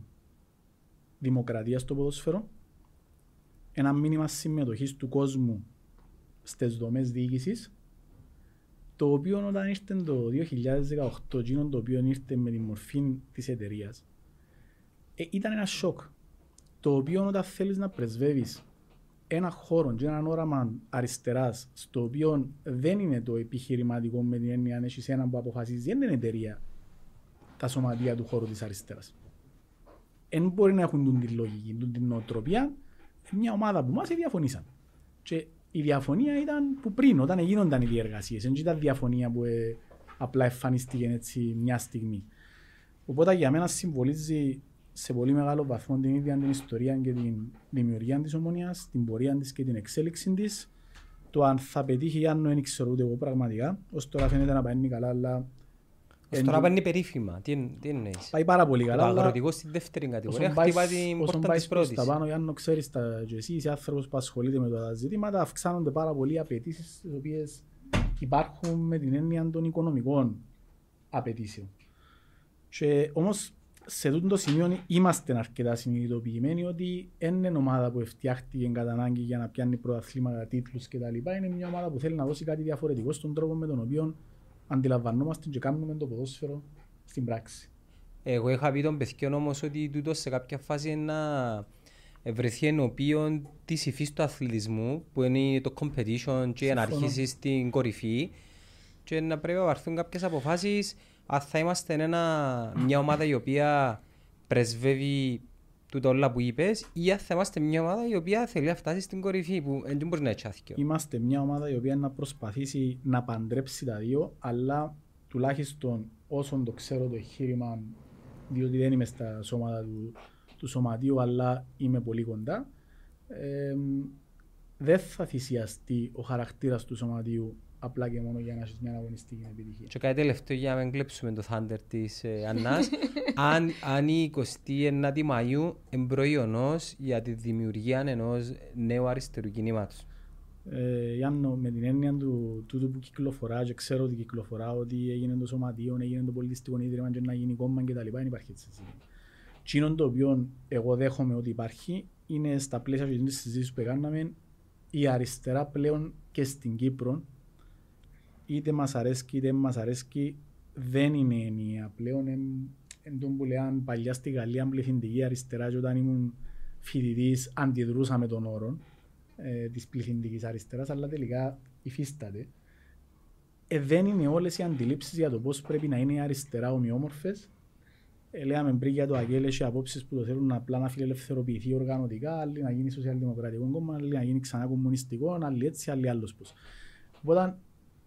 δημοκρατίας στο ποδόσφαιρο, ένα μήνυμα συμμετοχής του κόσμου στις δομές διοίκησης, το οποίο όταν ήρθε το 2018, εκείνο το οποίο ήρθε με τη μορφή της εταιρείας, ε, ήταν ένα σοκ. Το οποίο όταν θέλεις να πρεσβεύεις ένα χώρο και έναν όραμα αριστεράς, στο οποίο δεν είναι το επιχειρηματικό με την έννοια αν έχεις έναν που αποφασίζει, δεν είναι εταιρεία τα σωματεία του χώρου της αριστεράς. Δεν μπορεί να έχουν τούν τη λογική, τούν την νοοτροπία, μια ομάδα που μας διαφωνήσαν. Και η διαφωνία ήταν που πριν, όταν γίνονταν οι διεργασίες. Δεν ήταν διαφωνία που ε, απλά εμφανίστηκε έτσι μια στιγμή. Οπότε για μένα συμβολίζει σε πολύ μεγάλο βαθμό την ίδια την ιστορία και την δημιουργία της ομονίας, την πορεία της και την εξέλιξη της. Το αν θα πετύχει ή αν δεν ξέρω ούτε εγώ πραγματικά. Ως τώρα φαίνεται να πάει καλά, αλλά Ως τώρα πάνε περίφημα. Τι, εν- τι εννοείς; πάει πάρα πολύ Το καλά. αλλά αγροτικός στη δεύτερη κατηγορία Όσον πάει, χτυπά την όσον πόρτα πάεις της προς πρώτης. τα πάνω, Γιάννο, ξέρεις τα, και εσύ είσαι άνθρωπος που ασχολείται με τα ζητήματα, αυξάνονται πάρα πολλοί απαιτήσεις τις οποίες υπάρχουν με την έννοια των οικονομικών απαιτήσεων. Και όμως σε τούτο το σημείο είμαστε αρκετά συνειδητοποιημένοι ότι δεν είναι ομάδα που φτιάχτηκε κατά ανάγκη για να πιάνει πρωταθλήματα, τίτλους κτλ. Είναι μια ομάδα που θέλει να δώσει κάτι διαφορετικό στον τρόπο με τον οποίο αντιλαμβανόμαστε και κάνουμε το ποδόσφαιρο στην πράξη. Εγώ είχα πει τον παιδιών όμως ότι τούτος σε κάποια φάση να βρεθεί ενώπιον της υφής του αθλητισμού που είναι το competition και να Συμφωνώ. αρχίσει στην κορυφή και να πρέπει να πάρθουν κάποιες αποφάσεις αν θα είμαστε ένα, μια ομάδα η οποία πρεσβεύει τούτα όλα που είπες ή αν θα είμαστε μια ομάδα η οποία θέλει να φτάσει στην κορυφή που δεν μπορεί να έτσι άθικιο. Είμαστε μια ομάδα η οποία να προσπαθήσει να παντρέψει τα δύο, αλλά τουλάχιστον όσον το ξέρω το εγχείρημα, διότι δεν είμαι στα σώματα του, του σωματείου, αλλά είμαι πολύ κοντά, ε, δεν θα θυσιαστεί ο χαρακτήρας του σωματείου απλά και μόνο για να έχεις μια αγωνιστική επιτυχία. Και κάτι τελευταίο για να μην κλέψουμε το Thunder της ε, Αννάς. αν, αν η 29η Μαΐου εμπροϊονός για τη δημιουργία ενός νέου αριστερού κινήματος. Ε, Γιάννο, με την έννοια του τούτου που κυκλοφορά και ξέρω ότι κυκλοφορά ότι έγινε το σωματείο, έγινε το πολιτιστικό ίδρυμα και να γίνει κόμμα και τα λοιπά, δεν υπάρχει έτσι. Τσίνον το οποίο εγώ δέχομαι ότι υπάρχει είναι στα πλαίσια της συζήτησης που έκαναμε η αριστερά πλέον και στην Κύπρο είτε μας αρέσκει είτε μας αρέσκει δεν είναι ενιαία πλέον. Εν τόν που λέαν παλιά στη Γαλλία πληθυντική αριστερά και όταν ήμουν φοιτητής αντιδρούσα με τον όρο ε, της πληθυντικής αριστεράς αλλά τελικά υφίσταται. Ε, δεν είναι όλες οι αντιλήψεις για το πώς πρέπει να είναι η αριστερά ομοιόμορφες. Ε, Λέαμε πριν για το Αγγέλ έχει απόψεις που το θέλουν απλά να φιλελευθερωποιηθεί οργανωτικά, άλλοι να γίνει σοσιαλδημοκρατικό κόμμα, άλλοι να γίνει ξανά κομμουνιστικό, άλλοι έτσι, άλλοι άλλος πώς. Οπότε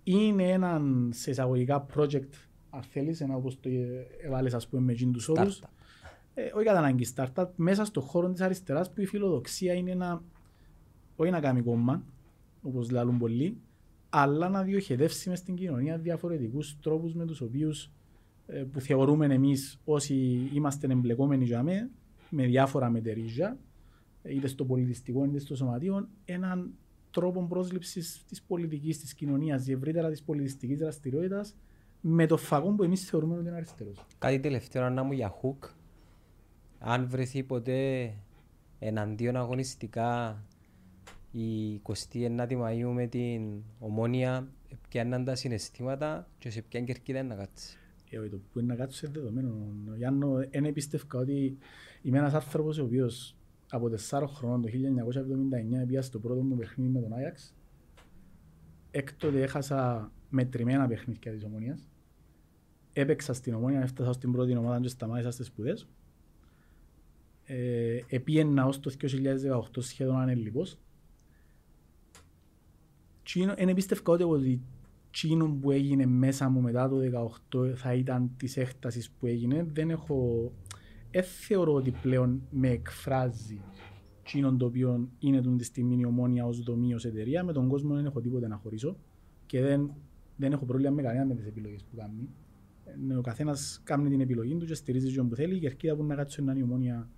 είναι ένα σε εισαγωγικά project, αν θέλεις, ένα όπως το έβαλες ας πούμε με εκείνους τους όρους. Ε, όχι κατά ανάγκη startup, μέσα στον χώρο της αριστεράς που η φιλοδοξία είναι να, όχι να κάνει κόμμα, όπως λαλούν πολλοί, αλλά να διοχετεύσει μες στην κοινωνία διαφορετικούς τρόπους με τους οποίους ε, που θεωρούμε εμείς όσοι είμαστε εμπλεκόμενοι για με, με διάφορα μετερίζια, είτε στο πολιτιστικό είτε στο σωματείο, έναν τρόπο πρόσληψης της πολιτικής, της κοινωνίας, ευρύτερα της πολιτιστικής δραστηριότητας, με το φαγό που εμείς θεωρούμε ότι είναι αριστερός. Κάτι τελευταίο να μου για Χουκ. Αν βρεθεί ποτέ εναντίον αγωνιστικά η 29η Μαΐου με την ομόνια, πιάνναν τα συναισθήματα και σε ποια κερκίδα να κάτσεις; Ε, το που είναι να κάτσεις σε δεδομένο. Γιάννο, δεν πίστευκα ότι είμαι ένας άνθρωπος ο οποίος από 4 χρόνων το 1979 πήγα στο πρώτο μου παιχνίδι με τον Άγιαξ. Έκτοτε έχασα μετρημένα παιχνίδια της Ομόνιας. Έπαιξα στην Ομόνια, έφτασα στην πρώτη ομάδα και σταμάτησα στις σπουδές. Ε, επίεννα ως το 2018 σχεδόν ανελειπώς. Δεν πίστευκα ότι εκείνο που έγινε μέσα μου μετά το 2018 θα ήταν της έκτασης που έγινε. Δεν έχω δεν θεωρώ ότι πλέον με εκφράζει εκείνον το οποίο είναι τον τη στιγμή η ομόνια ως δομή, ως εταιρεία. Με τον κόσμο δεν έχω τίποτε να χωρίσω και δεν, δεν έχω πρόβλημα με κανένα με τις επιλογές που κάνει. Ε, ο καθένας κάνει την επιλογή του και στηρίζει τον που θέλει. Η κερκίδα που να κάτσω είναι η ομόνια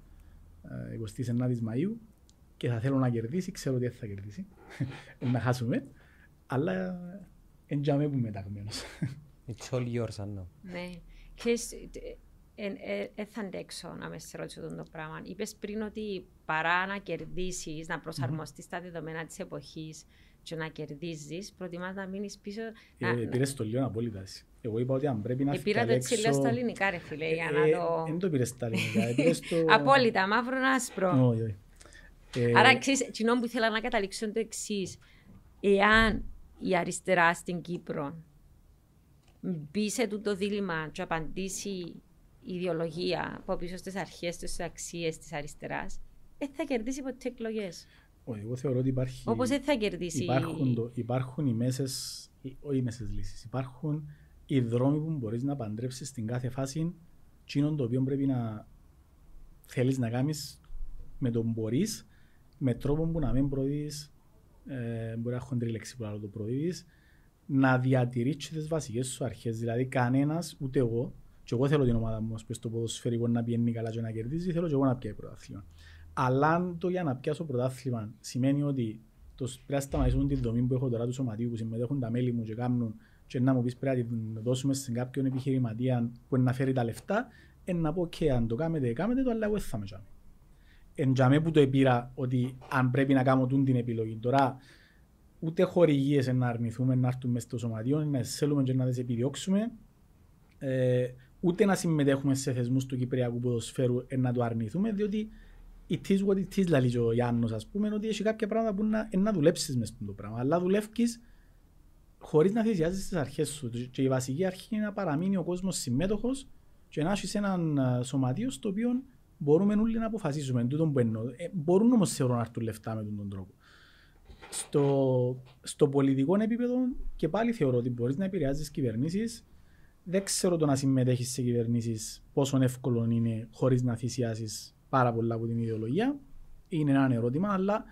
29 ε, Μαΐου και θα θέλω να κερδίσει, ξέρω ότι θα κερδίσει, να χάσουμε, αλλά εντιαμέ που μεταγμένος. It's all yours, Anna. Ναι δεν ε, θα αντέξω να με σε ρωτήσω το πράγμα. Είπες πριν ότι παρά να κερδίσεις, να προσαρμοστείς στα δεδομένα της εποχής και να κερδίζεις, προτιμάς να μείνεις πίσω. Ε, πήρες το λίγο απόλυτα. Εγώ είπα ότι αν πρέπει να φύγει. Πήρα το έτσι λέω στα ελληνικά, ρε φίλε, για ε, να ε, το. Δεν το πήρες στα ελληνικά. Απόλυτα, μαύρο άσπρο. Όχι, όχι. Άρα, ξέρεις, εκείνο που ήθελα να καταλήξω είναι το εξής. Εάν η αριστερά στην Κύπρο μπει σε τούτο δίλημα και απαντήσει ιδεολογία από πίσω στις αρχές, στις αξίες της αριστεράς, δεν θα κερδίσει ποτέ εκλογές. Εγώ θεωρώ ότι υπάρχει. Όπως δεν θα κερδίσει. Υπάρχουν, το, υπάρχουν οι μέσε, όχι οι μέσες λύσεις. Υπάρχουν οι δρόμοι που μπορείς να παντρέψεις στην κάθε φάση. Τσίνον το οποίο πρέπει να θέλεις να κάνεις με τον μπορείς, με τρόπο που να μην προδίδει. Ε, μπορεί να έχω λέξη που άλλο το προδίδει, να διατηρήσεις τις βασικές σου αρχές. Δηλαδή, κανένας, ούτε εγώ, και εγώ θέλω την ομάδα μου στο ποδοσφαιρικό να πιένει καλά και να κερδίζει, θέλω και εγώ να πιάει πρωτάθλημα. Αλλά αν το για να πιάσω πρωτάθλημα σημαίνει ότι το πρέπει να σταματήσουν τη δομή που έχω τώρα του σωματίου που συμμετέχουν τα μέλη μου και κάνουν και να μου πεις πρέπει να την δώσουμε σε κάποιον επιχειρηματία που να φέρει τα λεφτά, ε, να πω και αν το κάνετε, κάνετε το, αλλά εγώ θα με κάνω. Εν τζαμέ που το επήρα ότι αν πρέπει να κάνω την επιλογή. Τώρα ούτε χορηγίες να αρνηθούμε να έρθουμε μέσα στο σωματείο, να θέλουμε και να τις επιδιώξουμε. Ε, ούτε να συμμετέχουμε σε θεσμούς του Κυπριακού ποδοσφαίρου να το αρνηθούμε, διότι it is what it is, λέει ο Γιάννος, ας πούμε, ότι έχει κάποια πράγματα που να, να δουλέψεις μες στο πράγμα. Αλλά δουλεύεις χωρίς να θυσιάζεις τις αρχές σου. Και η βασική αρχή είναι να παραμείνει ο κόσμος συμμέτοχος και να έχεις έναν σωματείο στο οποίο μπορούμε όλοι να αποφασίσουμε τούτο που εννοώ. Ε, μπορούν όμως θεωρώ να έρθουν λεφτά με τον τρόπο. Στο, στο πολιτικό επίπεδο και πάλι θεωρώ ότι μπορείς να επηρεάζεις κυβερνήσεις. Δεν ξέρω το να συμμετέχεις σε κυβερνήσεις πόσο εύκολο είναι χωρίς να θυσιάσεις πάρα πολλά από την ιδεολογία. Είναι ένα ερώτημα, αλλά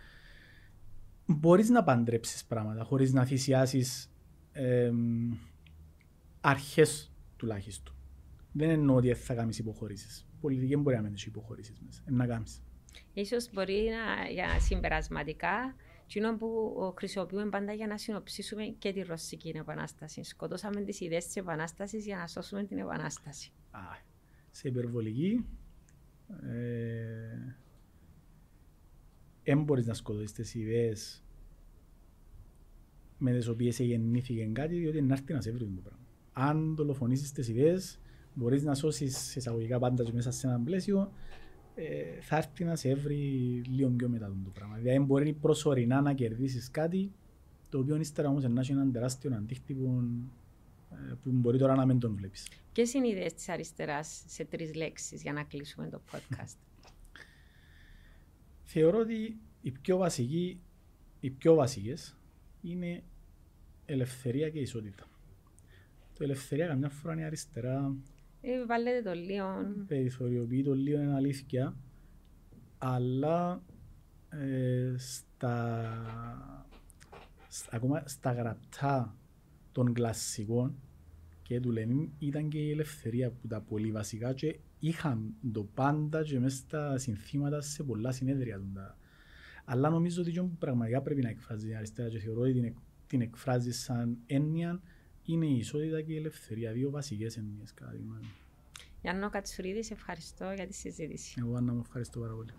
μπορείς να παντρέψεις πράγματα χωρίς να θυσιάσεις ε, αρχές τουλάχιστον. Δεν εννοώ ότι θα κάνεις υποχωρήσεις. Πολιτική μπορεί να μην έχει υποχωρήσεις μέσα. να κάνεις. Ίσως μπορεί να, για συμπερασματικά κοινό που χρησιμοποιούμε πάντα για να συνοψίσουμε και τη Ρωσική Επανάσταση. Σκοτώσαμε τις ιδέες της Επανάστασης για να σώσουμε την Επανάσταση. Α, σε υπερβολική, ε, δεν μπορείς να σκοτώσεις τις ιδέες με τις οποίες γεννήθηκε κάτι, διότι είναι έρθει να σε βρει το πράγμα. Αν δολοφονήσεις τις ιδέες, μπορείς να σώσεις εισαγωγικά πάντα μέσα σε ένα πλαίσιο, ε, θα έρθει να σε βρει λίγο πιο μετά το πράγμα. Δηλαδή μπορεί προσωρινά να κερδίσεις κάτι, το οποίο ύστερα όμως να έχει έναν τεράστιο αντίκτυπο ε, που μπορεί τώρα να μην τον βλέπεις. Ποιες είναι οι ιδέες της αριστεράς σε τρεις λέξεις για να κλείσουμε το podcast; Θεωρώ ότι οι πιο βασικοί, οι πιο βασικές είναι ελευθερία και ισότητα. Το ελευθερία καμιά φορά είναι αριστερά. Ε, βάλετε το λίγο. Περιθωριοποιεί το λίγο είναι αλήθεια. Αλλά ε, στα, ακόμα στα γραπτά των κλασσικών και του Λένιν ήταν και η ελευθερία που τα πολύ βασικά και είχαν το πάντα και μέσα στα συνθήματα σε πολλά συνέδρια. Αλλά νομίζω ότι πραγματικά πρέπει να εκφράζει την αριστερά και θεωρώ ότι την, την εκφράζει σαν έννοια είναι η ισότητα και η ελευθερία, δύο βασικές έννοιες κατά τη γνώμη Γιάννο Κατσουρίδης, σε ευχαριστώ για τη συζήτηση. Εγώ, Άννα, μου ευχαριστώ πάρα πολύ.